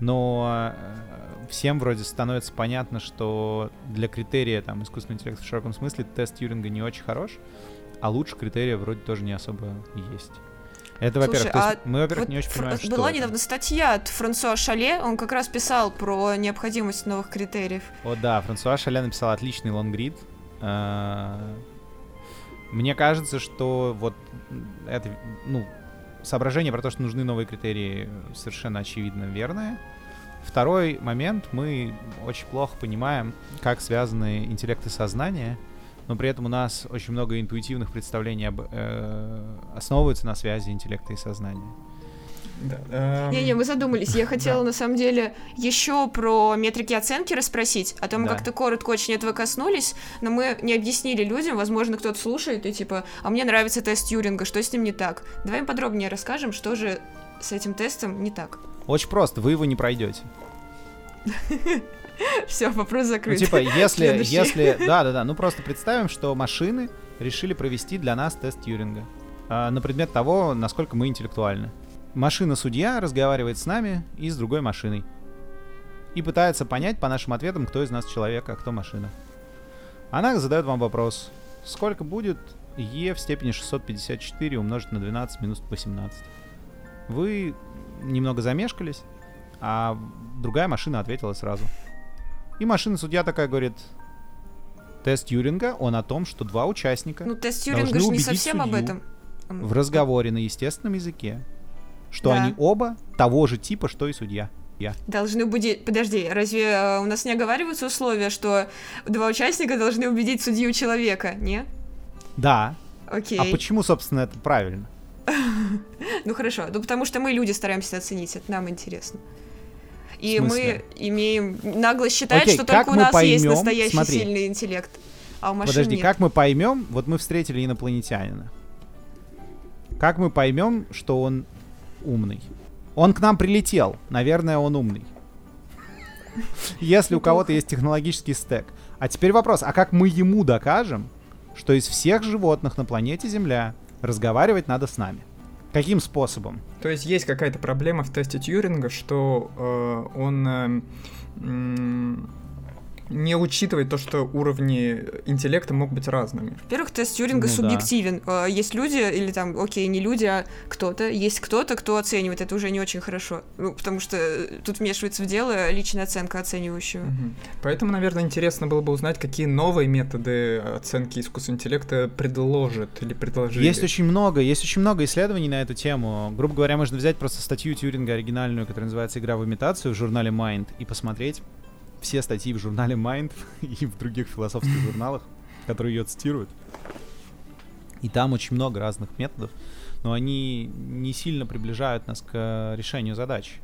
Но э, всем вроде становится понятно, что для критерия там, искусственного интеллекта в широком смысле тест Юринга не очень хорош, а лучше критерия вроде тоже не особо есть. Это, во-первых, а мы, во-первых, вот не очень фр- понимаем, Была что недавно статья от Франсуа Шале, он как раз писал про необходимость новых критериев. О, да, Франсуа Шале написал отличный лонгрид. А, мне кажется, что вот это, ну, соображение про то, что нужны новые критерии, совершенно очевидно верное. Второй момент, мы очень плохо понимаем, как связаны интеллект и сознание — но при этом у нас очень много интуитивных представлений об, э, основываются на связи интеллекта и сознания. Да, Не-не, мы задумались. Я хотела да. на самом деле еще про метрики оценки расспросить, а то мы да. как-то коротко очень этого коснулись, но мы не объяснили людям, возможно, кто-то слушает и типа, а мне нравится тест Тьюринга, что с ним не так? Давай им подробнее расскажем, что же с этим тестом не так. Очень просто, вы его не пройдете. Все, вопрос закрыт. Ну, типа, если, если, да, да, да, ну просто представим, что машины решили провести для нас тест Тьюринга э, на предмет того, насколько мы интеллектуальны. Машина-судья разговаривает с нами и с другой машиной. И пытается понять по нашим ответам, кто из нас человек, а кто машина. Она задает вам вопрос, сколько будет e в степени 654 умножить на 12 минус 18. Вы немного замешкались, а другая машина ответила сразу. И машина-судья такая говорит, тест Тьюринга, он о том, что два участника Ну, тест Тьюринга же не совсем об этом. в разговоре на естественном языке, что Да. они оба того же типа, что и судья. Я. Должны убедить... Подожди, разве э, у нас не оговариваются условия, что два участника должны убедить судью человека, не? Да. Окей. А почему, собственно, это правильно? Ну хорошо, ну потому что мы люди стараемся оценить, это нам интересно. И мы имеем наглость считать, Окей, что только у нас есть поймем- настоящий смотри. сильный интеллект, а у машин Подожди, нет. как мы поймем, вот мы встретили инопланетянина. Как мы поймем, что он умный? Он к нам прилетел, наверное, он умный. Если у кого-то есть технологический стек. А теперь вопрос, а как мы ему докажем, что из всех животных на планете Земля разговаривать надо с нами? Каким способом? То есть есть какая-то проблема в тесте Тьюринга, что э, он э, не учитывает то, что уровни интеллекта могут быть разными. Во-первых, тест Тьюринга Ну да. субъективен. Э, Есть люди, или там, окей, не люди, а кто-то. Есть кто-то, кто оценивает. Это уже не очень хорошо. Ну, потому что э, тут вмешивается в дело личная оценка оценивающего. Мгм. Поэтому, наверное, интересно было бы узнать, какие новые методы оценки искусственного интеллекта предложат или предложили. Есть очень много, есть очень много исследований на эту тему. Грубо говоря, можно взять просто статью Тьюринга оригинальную, которая называется «Игра в имитацию» в журнале Mind и посмотреть все статьи в журнале Mind и в других философских журналах, которые ее цитируют. И там очень много разных методов, но они не сильно приближают нас к решению задач.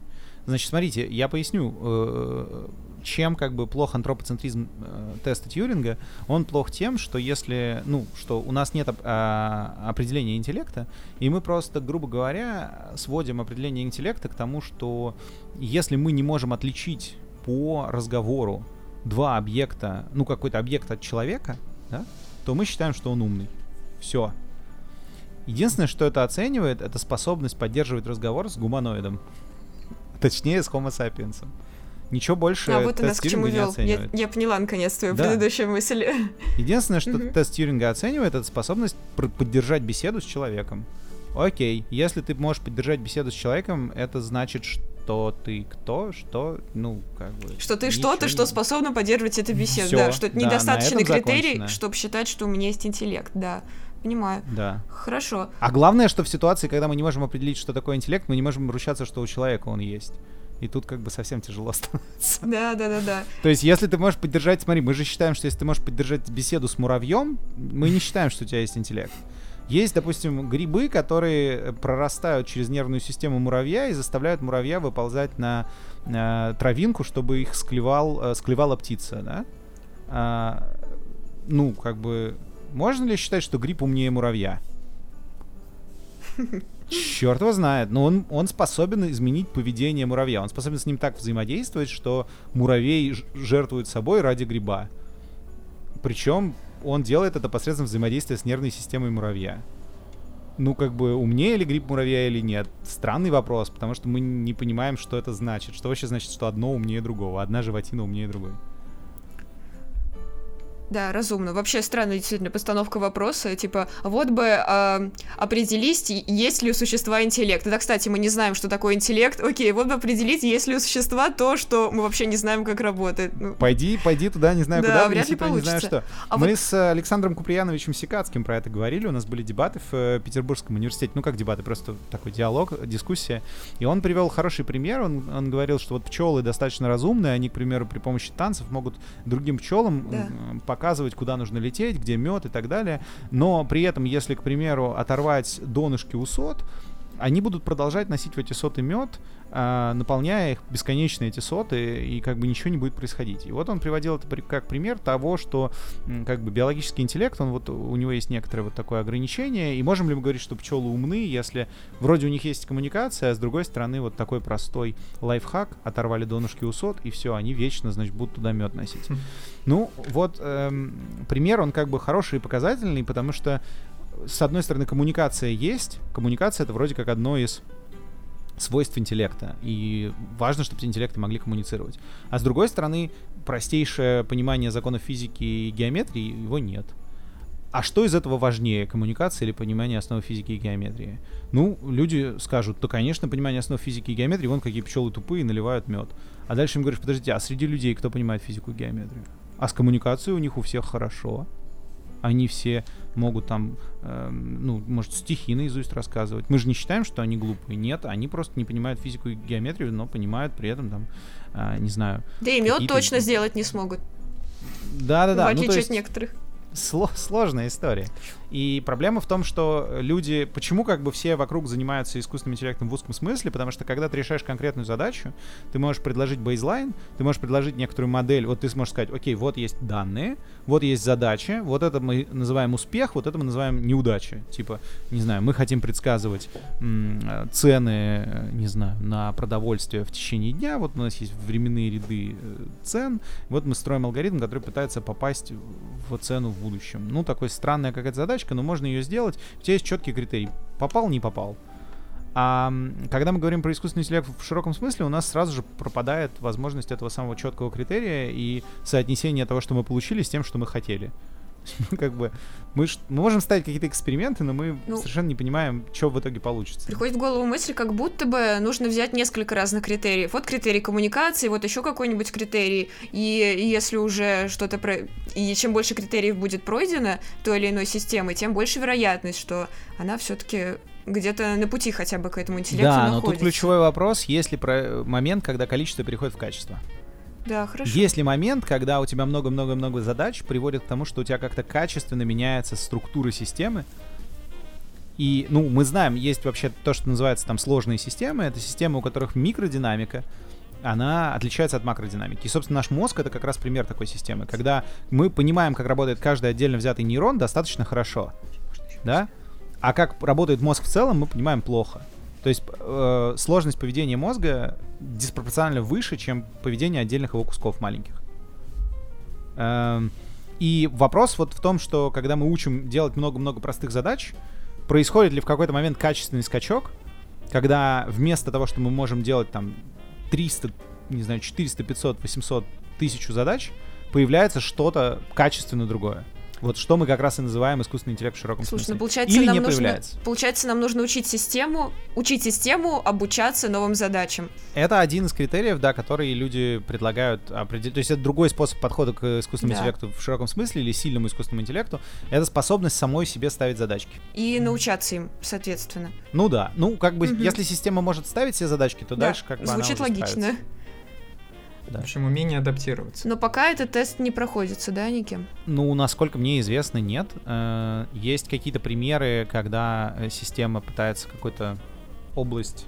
Значит, смотрите, я поясню, э, чем как бы плох антропоцентризм э, теста Тьюринга. Он плох тем, что если, ну, что у нас нет а, определения интеллекта, и мы просто, грубо говоря, сводим определение интеллекта к тому, что если мы не можем отличить по разговору два объекта, ну, какой-то объект от человека, да, то мы считаем, что он умный. Все. Единственное, что это оценивает, это способность поддерживать разговор с гуманоидом. Точнее, с Homo sapiens. Ничего больше а вот тест Тьюринга не вел. Я, оценивает. я поняла наконец твою Да. предыдущую мысль. Единственное, что тест Тьюринга оценивает, это способность поддержать беседу с человеком. Окей, если ты можешь поддержать беседу с человеком, это значит, что ты кто, что, ну, как бы... Что ты что-то, что не- способно поддерживать эту беседу. Всё, да, что это да, недостаточный критерий, закончено. чтобы считать, что у меня есть интеллект. Да, понимаю. Да. Хорошо. А главное, что в ситуации, когда мы не можем определить, что такое интеллект, мы не можем ручаться, что у человека он есть. И тут как бы совсем тяжело становится. Да, да, да, да. То есть, если ты можешь поддержать, смотри, мы же считаем, что если ты можешь поддержать беседу с муравьем, мы не считаем, что у тебя есть интеллект. Есть, допустим, грибы, которые прорастают через нервную систему муравья и заставляют муравья выползать на э, травинку, чтобы их склевал, э, склевала птица, да? А, ну, как бы, можно ли считать, что гриб умнее муравья? Черт его знает, но он, он способен изменить поведение муравья. Он способен с ним так взаимодействовать, что муравей жертвует собой ради гриба. Причем он делает это посредством взаимодействия с нервной системой муравья. Ну, как бы, умнее ли гриб муравья или нет? Странный вопрос, потому что мы не понимаем, что это значит. Что вообще значит, что одно умнее другого, одна животина умнее другой. Да, разумно. Вообще странная действительно постановка вопроса. Типа, вот бы а, определить, есть ли у существа интеллект. Да, кстати, мы не знаем, что такое интеллект. Окей, вот бы определить, есть ли у существа то, что мы вообще не знаем, как работает. Ну, Пойди, пойди туда, не знаю Да, куда, вряд ли принеси то, не знаю получится. что. А Мы вот- с э, Александром Куприяновичем Сикацким про это говорили, у нас были дебаты в э, Петербургском университете, ну как дебаты, просто такой диалог, дискуссия. И он привел хороший пример, он, он говорил, что вот пчелы достаточно разумные, они, к примеру, при помощи танцев могут другим пчелам Да. Показывать, куда нужно лететь, где мед и так далее. Но при этом, если, к примеру, оторвать донышки у сот, они будут продолжать носить в эти соты мед, а, наполняя их бесконечно эти соты, и как бы ничего не будет происходить. И вот он приводил это при- как пример того, что как бы биологический интеллект, он вот у него есть некоторое вот такое ограничение, и можем ли мы говорить, что пчелы умны, если вроде у них есть коммуникация, а с другой стороны вот такой простой лайфхак, оторвали донышки у сот, и все, они вечно, значит, будут туда мед носить. Хм. Ну, вот эм, пример, он как бы хороший и показательный, потому что с одной стороны, коммуникация есть. Коммуникация это вроде как одно из свойств интеллекта. И важно, чтобы эти интеллекты могли коммуницировать. А с другой стороны, простейшее понимание законов физики и геометрии его нет. а что из этого важнее, коммуникация или понимание основы физики и геометрии? Ну, люди скажут, то, конечно, понимание основ физики и геометрии, вон какие пчелы тупые, наливают мед. А дальше им говоришь, подождите, а среди людей кто понимает физику и геометрию? А с коммуникацией у них у всех хорошо. Они все могут там, э, ну, может, стихи наизусть рассказывать. Мы же не считаем, что они глупые. Нет, они просто не понимают физику и геометрию, но понимают при этом там, э, не знаю. Да и мед точно сделать не смогут. Да-да-да. В отличие ну, есть... от некоторых сло- сложная история. И проблема в том, что люди, почему как бы все вокруг занимаются искусственным интеллектом в узком смысле, потому что когда ты решаешь конкретную задачу, ты можешь предложить бейзлайн, ты можешь предложить некоторую модель, вот ты сможешь сказать, окей, вот есть данные, вот есть задача, вот это мы называем успех, вот это мы называем неудача. Типа, не знаю, мы хотим предсказывать цены, не знаю, на продовольствие в течение дня, вот у нас есть временные ряды э, цен, вот мы строим алгоритм, который пытается попасть в цену в будущем. Ну, такой странная какая-то задачка, но можно ее сделать. У тебя есть четкий критерий. Попал, не попал. А когда мы говорим про искусственный интеллект в широком смысле, у нас сразу же пропадает возможность этого самого четкого критерия и соотнесения того, что мы получили, с тем, что мы хотели. как бы мы, мы можем ставить какие-то эксперименты, но мы ну, совершенно не понимаем, что в итоге получится. Приходит в голову мысль, как будто бы нужно взять несколько разных критериев. Вот критерий коммуникации, вот еще какой-нибудь критерий. И, и если уже что-то про... И чем больше критериев будет пройдено той или иной системой, тем больше вероятность, что она все-таки где-то на пути хотя бы к этому интеллекту Да, находится. но тут ключевой вопрос, есть ли про момент, когда количество переходит в качество. Да, хорошо. Есть ли момент, когда у тебя много-много-много задач приводит к тому, что у тебя как-то качественно меняется структура системы, и, ну, мы знаем, есть вообще то, что называется там сложные системы. Это системы, у которых микродинамика, она отличается от макродинамики. И, собственно, наш мозг — это как раз пример такой системы, когда мы понимаем, как работает каждый отдельно взятый нейрон достаточно хорошо, да? А как работает мозг в целом, мы понимаем плохо. То есть э, сложность поведения мозга диспропорционально выше, чем поведение отдельных его кусков маленьких. Эм, и вопрос вот в том, что когда мы учим делать много-много простых задач, происходит ли в какой-то момент качественный скачок, когда вместо того, что мы можем делать там 300, не знаю, 400, 500, 800, тысячу задач, появляется что-то качественно другое. Вот что мы как раз и называем искусственный интеллект в широком Слушай, смысле. Ну, получается, Или нам не нужно, появляется. Получается, нам нужно учить систему, учить систему, обучаться новым задачам. Это один из критериев, да, которые люди предлагают определить. То есть это другой способ подхода к искусственному да. интеллекту в широком смысле или сильному искусственному интеллекту. Это способность самой себе ставить задачки. И научаться им, соответственно. Ну да. Ну, как бы, угу. если система может ставить себе задачки, то да. дальше как бы Звучит она логично. Справится. Да. В общем, умение адаптироваться. Но пока этот тест не проходится, да, никем? Ну, насколько мне известно, нет. Э, есть какие-то примеры, когда э, система пытается какую-то область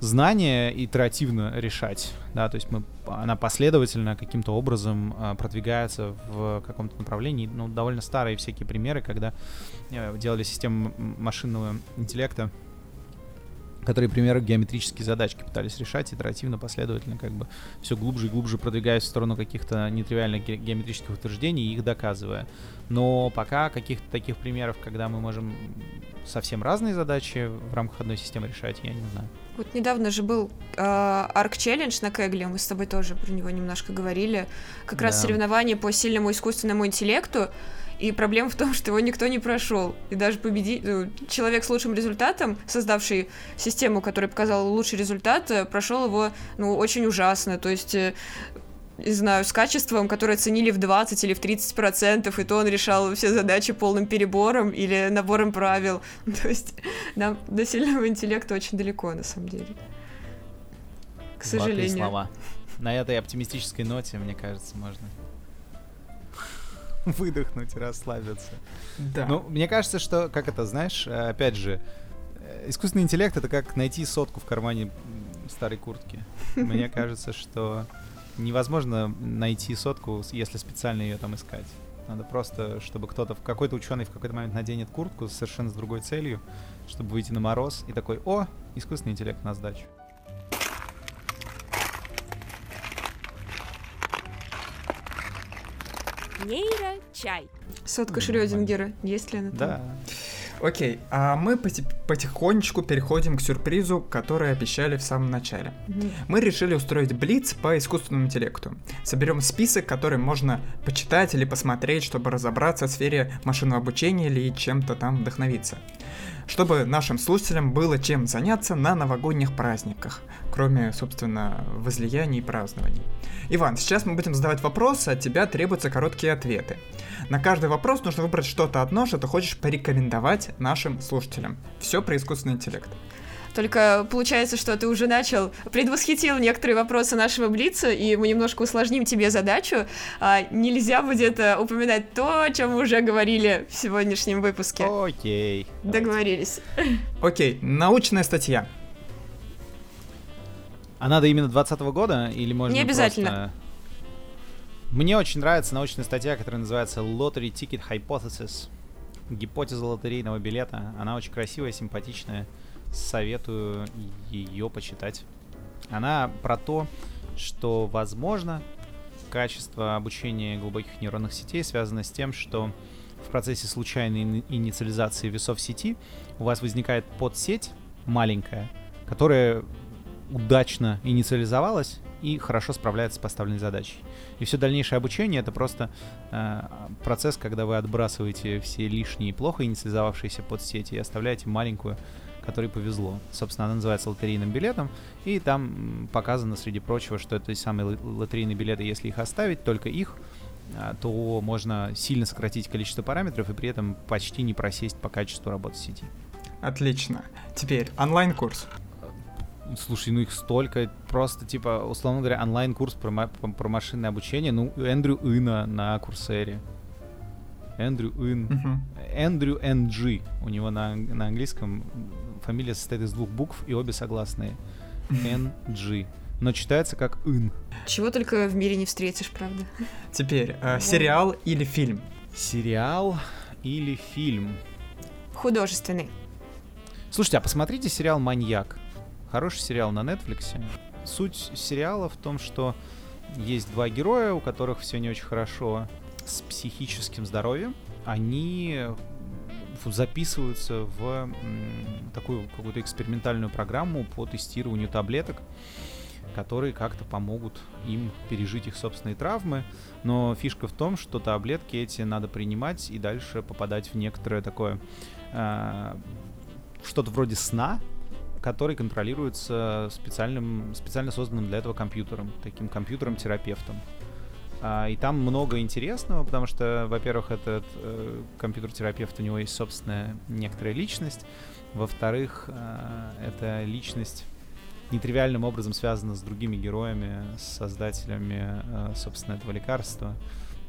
знания итеративно решать, да, то есть мы, она последовательно каким-то образом э, продвигается в каком-то направлении. Ну, довольно старые всякие примеры, когда делали систему машинного интеллекта, которые примеры геометрические задачки пытались решать итеративно, последовательно, как бы все глубже и глубже продвигаясь в сторону каких-то нетривиальных ге- геометрических утверждений и их доказывая. Но пока каких-то таких примеров, когда мы можем совсем разные задачи в рамках одной системы решать, я не знаю. Вот недавно же был э, Arc Challenge на Кегле, мы с тобой тоже про него немножко говорили. Как да. раз соревнование по сильному искусственному интеллекту. И проблема в том, что его никто не прошел. И даже победи... Ну, человек с лучшим результатом, создавший систему, которая показала лучший результат, э, прошел его ну, очень ужасно. То есть э, не знаю, с качеством, которое ценили в 20 или в 30 процентов, и то он решал все задачи полным перебором или набором правил. То есть нам до сильного интеллекта очень далеко, на самом деле. К сожалению. слова. На этой оптимистической ноте, мне кажется, можно выдохнуть расслабиться. Да. Ну, мне кажется, что, как это, знаешь, опять же, э, искусственный интеллект — это как найти сотку в кармане старой куртки. Мне кажется, что невозможно найти сотку, если специально ее там искать. Надо просто, чтобы кто-то, какой-то ученый в какой-то момент наденет куртку совершенно с другой целью, чтобы выйти на мороз и такой, о, искусственный интеллект на сдачу. Нейрочай. Сотка Шрёдингера. Есть ли она там? Да. Окей, а мы потихонечку переходим к сюрпризу, который обещали в самом начале. Mm-hmm. Мы решили устроить блиц по искусственному интеллекту. Соберем список, который можно почитать или посмотреть, чтобы разобраться в сфере машинного обучения или чем-то там вдохновиться чтобы нашим слушателям было чем заняться на новогодних праздниках, кроме, собственно, возлияний и празднований. Иван, сейчас мы будем задавать вопросы, от тебя требуются короткие ответы. На каждый вопрос нужно выбрать что-то одно, что ты хочешь порекомендовать нашим слушателям. Все про искусственный интеллект. Только получается, что ты уже начал, предвосхитил некоторые вопросы нашего Блица, и мы немножко усложним тебе задачу. А, нельзя будет э, упоминать то, о чем мы уже говорили в сегодняшнем выпуске. Окей. Договорились. Окей, научная статья. А надо именно 2020 года или можно Не обязательно. Просто... Мне очень нравится научная статья, которая называется Lottery Ticket Hypothesis. Гипотеза лотерейного билета. Она очень красивая, симпатичная советую ее почитать. Она про то, что, возможно, качество обучения глубоких нейронных сетей связано с тем, что в процессе случайной инициализации весов сети у вас возникает подсеть маленькая, которая удачно инициализовалась и хорошо справляется с поставленной задачей. И все дальнейшее обучение это просто э, процесс, когда вы отбрасываете все лишние плохо инициализовавшиеся подсети и оставляете маленькую которой повезло. Собственно, она называется лотерейным билетом, и там показано, среди прочего, что это самые лотерейные билеты, если их оставить, только их, а, то можно сильно сократить количество параметров и при этом почти не просесть по качеству работы сети. Отлично. Теперь онлайн-курс. Слушай, ну их столько, просто типа, условно говоря, онлайн-курс про, про машинное обучение, ну, Эндрю Ина на Курсере. Эндрю Ин. Эндрю Н.G. У него на, на английском фамилия состоит из двух букв, и обе согласные. Н.G. Но читается как Ин. Чего только в мире не встретишь, правда? Теперь, э, сериал или фильм? Сериал или фильм? Художественный. Слушайте, а посмотрите сериал «Маньяк». Хороший сериал на Netflix. Суть сериала в том, что есть два героя, у которых все не очень хорошо с психическим здоровьем, они записываются в такую какую-то экспериментальную программу по тестированию таблеток, которые как-то помогут им пережить их собственные травмы. Но фишка в том, что таблетки эти надо принимать и дальше попадать в некоторое такое э, что-то вроде сна, который контролируется специальным, специально созданным для этого компьютером, таким компьютером-терапевтом. А, и там много интересного, потому что, во-первых, этот э, компьютер-терапевт, у него есть собственная некоторая личность. Во-вторых, э, эта личность нетривиальным образом связана с другими героями, с создателями, э, собственно, этого лекарства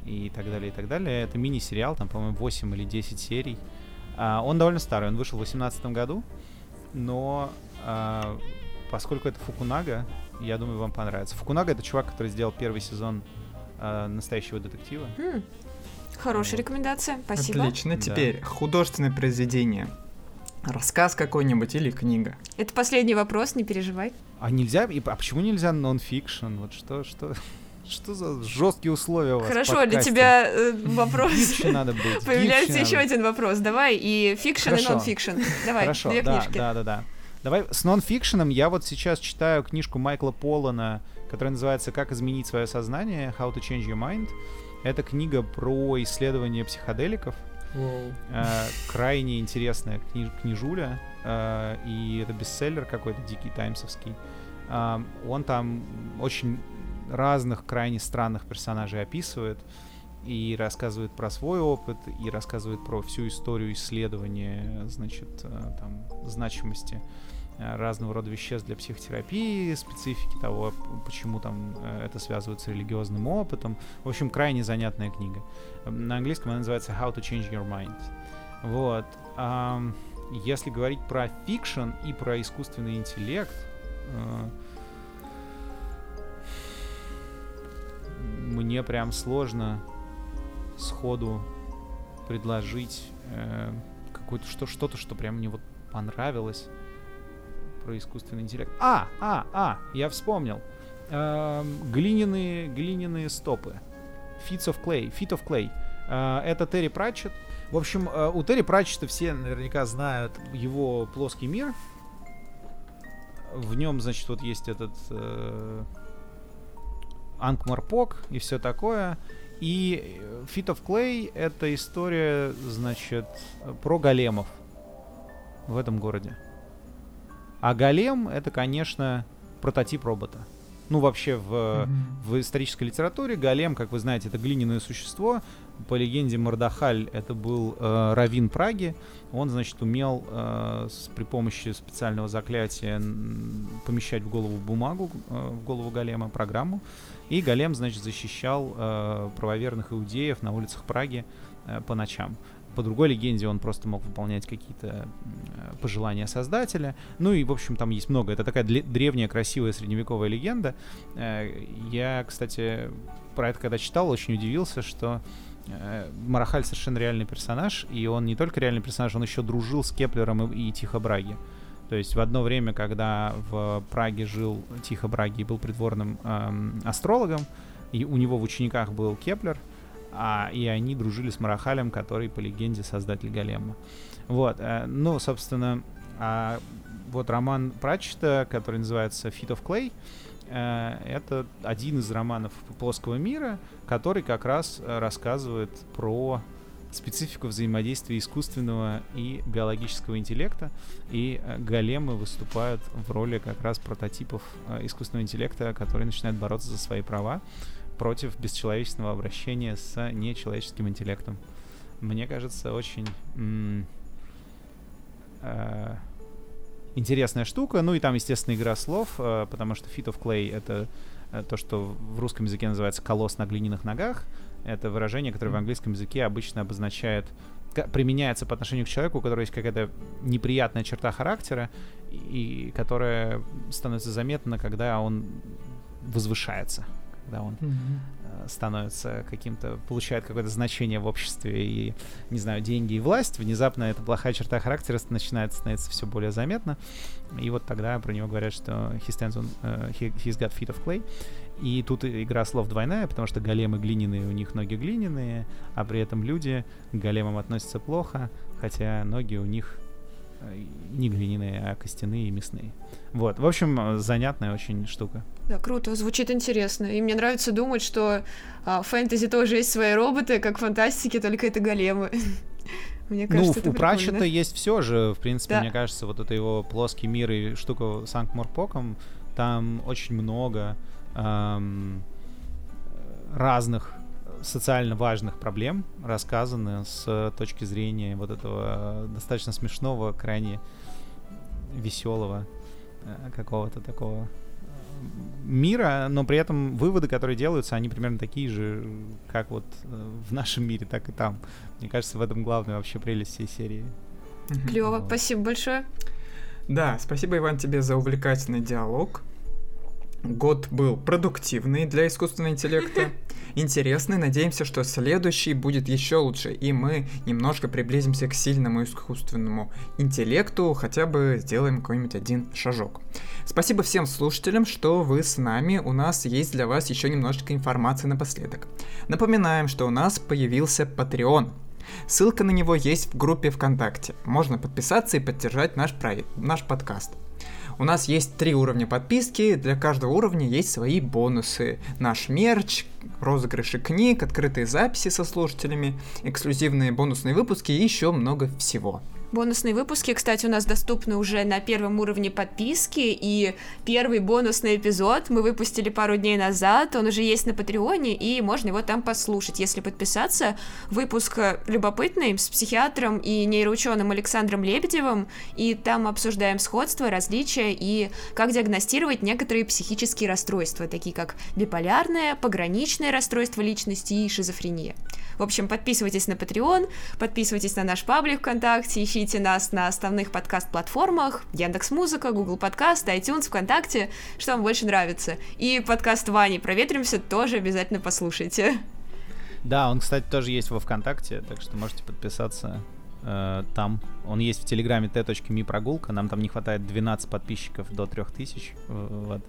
и так далее, и так далее. Это мини-сериал, там, по-моему, 8 или 10 серий. А, он довольно старый, он вышел в 2018 году, но а, поскольку это Фукунага, я думаю, вам понравится. Фукунага — это чувак, который сделал первый сезон э, настоящего детектива. Хм. Хорошая вот. рекомендация, спасибо. Отлично. Теперь да. художественное произведение. Рассказ какой-нибудь или книга? Это последний вопрос, не переживай. А нельзя? А почему нельзя нон-фикшн? Вот что, что, что за жесткие условия у вас? Хорошо, для тебя э, вопрос. надо быть. Появляется еще один вопрос. Давай и fiction, и нон-фикшн. Давай, Хорошо, две да, книжки. Да, да, да. Давай с нон-фикшеном я вот сейчас читаю книжку Майкла Поллана которая называется «Как изменить свое сознание. How to change your mind». Это книга про исследование психоделиков. Wow. Э, крайне интересная книж книжуля. Э, и это бестселлер какой-то дикий таймсовский. Э, он там очень разных крайне странных персонажей описывает и рассказывает про свой опыт, и рассказывает про всю историю исследования, значит, э, там, значимости разного рода веществ для психотерапии, специфики того, почему там э, это связывается с религиозным опытом. В общем, крайне занятная книга. На английском она называется How to Change Your Mind. Вот. Если говорить про fiction и про искусственный интеллект, э, мне прям сложно сходу предложить какое-то что, что-то, что прям мне вот понравилось про искусственный интеллект. А, а, а, я вспомнил. Эм, глиняные, глиняные стопы. Feet of Clay. Feet of Clay. Э, это Терри Пратчет. В общем, э, у Терри Пратчета все наверняка знают его плоский мир. В нем, значит, вот есть этот э, Анкмарпок и все такое. И Fit of Clay — это история, значит, про големов в этом городе. А голем — это, конечно, прототип робота. Ну, вообще, в, mm-hmm. в исторической литературе голем, как вы знаете, это глиняное существо. По легенде Мордахаль это был э, раввин Праги. Он, значит, умел э, с, при помощи специального заклятия помещать в голову бумагу, э, в голову голема, программу. И голем, значит, защищал э, правоверных иудеев на улицах Праги э, по ночам. По другой легенде он просто мог выполнять какие-то э, пожелания создателя. Ну и, в общем, там есть много. Это такая древняя, красивая средневековая легенда. Э, я, кстати, про это когда читал, очень удивился, что э, Махараль совершенно реальный персонаж, и он не только реальный персонаж, он еще дружил с Кеплером и, и Тихо Браги. То есть в одно время, когда в Праге жил Тихо Браги и был придворным эм, астрологом, и у него в учениках был Кеплер, а, и они дружили с Махаралем, который, по легенде, создатель Голема. Вот, э, ну, собственно, а, вот роман Пратчетта, который называется «Feet of Clay», э, это один из романов плоского мира, который как раз рассказывает про специфику взаимодействия искусственного и биологического интеллекта, и э, големы выступают в роли как раз прототипов э, искусственного интеллекта, которые начинают бороться за свои права против бесчеловечного обращения с нечеловеческим интеллектом. Мне кажется, очень э, интересная штука. Ну и там, естественно, игра слов, э, потому что Feet of Clay — это э, то, что в русском языке называется «колосс на глиняных ногах», это выражение, которое в английском языке обычно обозначает применяется по отношению к человеку, у которого есть какая-то неприятная черта характера, и которая становится заметна, когда он возвышается, когда он mm-hmm. становится каким-то, получает какое-то значение в обществе и, не знаю, деньги и власть, внезапно эта плохая черта характера начинает становиться все более заметна, и вот тогда про него говорят, что he stands on, uh, he, he's got feet of clay, и тут игра слов двойная, потому что големы глиняные, у них ноги глиняные, а при этом люди к големам относятся плохо, хотя ноги у них не глиняные, а костяные и мясные. Вот, в общем, занятная очень штука. Да, круто, звучит интересно. И мне нравится думать, что а, в фэнтези тоже есть свои роботы, как в фантастике, только это големы. Мне ну, кажется, ну, у Пратчета есть все же, в принципе, да. мне кажется, вот это его плоский мир и штука с Анкморпоком, там очень много эм, разных социально важных проблем рассказаны с точки зрения вот этого достаточно смешного, крайне веселого э, какого-то такого мира, но при этом выводы, которые делаются, они примерно такие же, как вот э, в нашем мире, так и там. Мне кажется, в этом главная вообще прелесть всей серии. Клево, вот. спасибо большое. Да, спасибо, Иван, тебе за увлекательный диалог. Год был продуктивный для искусственного интеллекта, интересный. Надеемся, что следующий будет еще лучше, и мы немножко приблизимся к сильному искусственному интеллекту, хотя бы сделаем какой-нибудь один шажок. Спасибо всем слушателям, что вы с нами. У нас есть для вас еще немножечко информации напоследок. Напоминаем, что у нас появился Patreon. Ссылка на него есть в группе ВКонтакте. Можно подписаться и поддержать наш, проект, наш подкаст. У нас есть три уровня подписки, для каждого уровня есть свои бонусы. Наш мерч, розыгрыши книг, открытые записи со слушателями, эксклюзивные бонусные выпуски и еще много всего. Бонусные выпуски, кстати, у нас доступны уже на первом уровне подписки, и первый бонусный эпизод мы выпустили пару дней назад, он уже есть на Патреоне, и можно его там послушать, если подписаться. Выпуск любопытный, с психиатром и нейроученым Александром Лебедевым, и там обсуждаем сходства, различия и как диагностировать некоторые психические расстройства, такие как биполярное, пограничное расстройство личности и шизофрения. В общем, подписывайтесь на Patreon, подписывайтесь на наш паблик ВКонтакте, ищите нас на основных подкаст-платформах, Яндекс Музыка, Google Подкаст, iTunes, ВКонтакте, что вам больше нравится. И подкаст Вани «Проветримся» тоже обязательно послушайте. Да, он, кстати, тоже есть во ВКонтакте, так что можете подписаться э, там. Он есть в Телеграме прогулка. Нам там не хватает 12 подписчиков до 3000. Вот.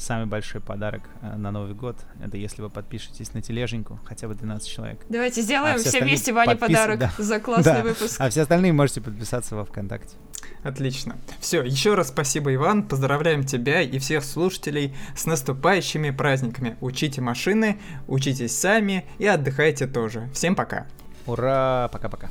Самый большой подарок э, на Новый год, это если вы подпишетесь на тележеньку, хотя бы 12 человек. Давайте сделаем а все, все вместе Ване подпис... подарок да. за классный да. выпуск. А все остальные можете подписаться во ВКонтакте. Отлично. Все, еще раз спасибо, Иван. Поздравляем тебя и всех слушателей с наступающими праздниками. Учите машины, учитесь сами и отдыхайте тоже. Всем пока. Ура! Пока-пока.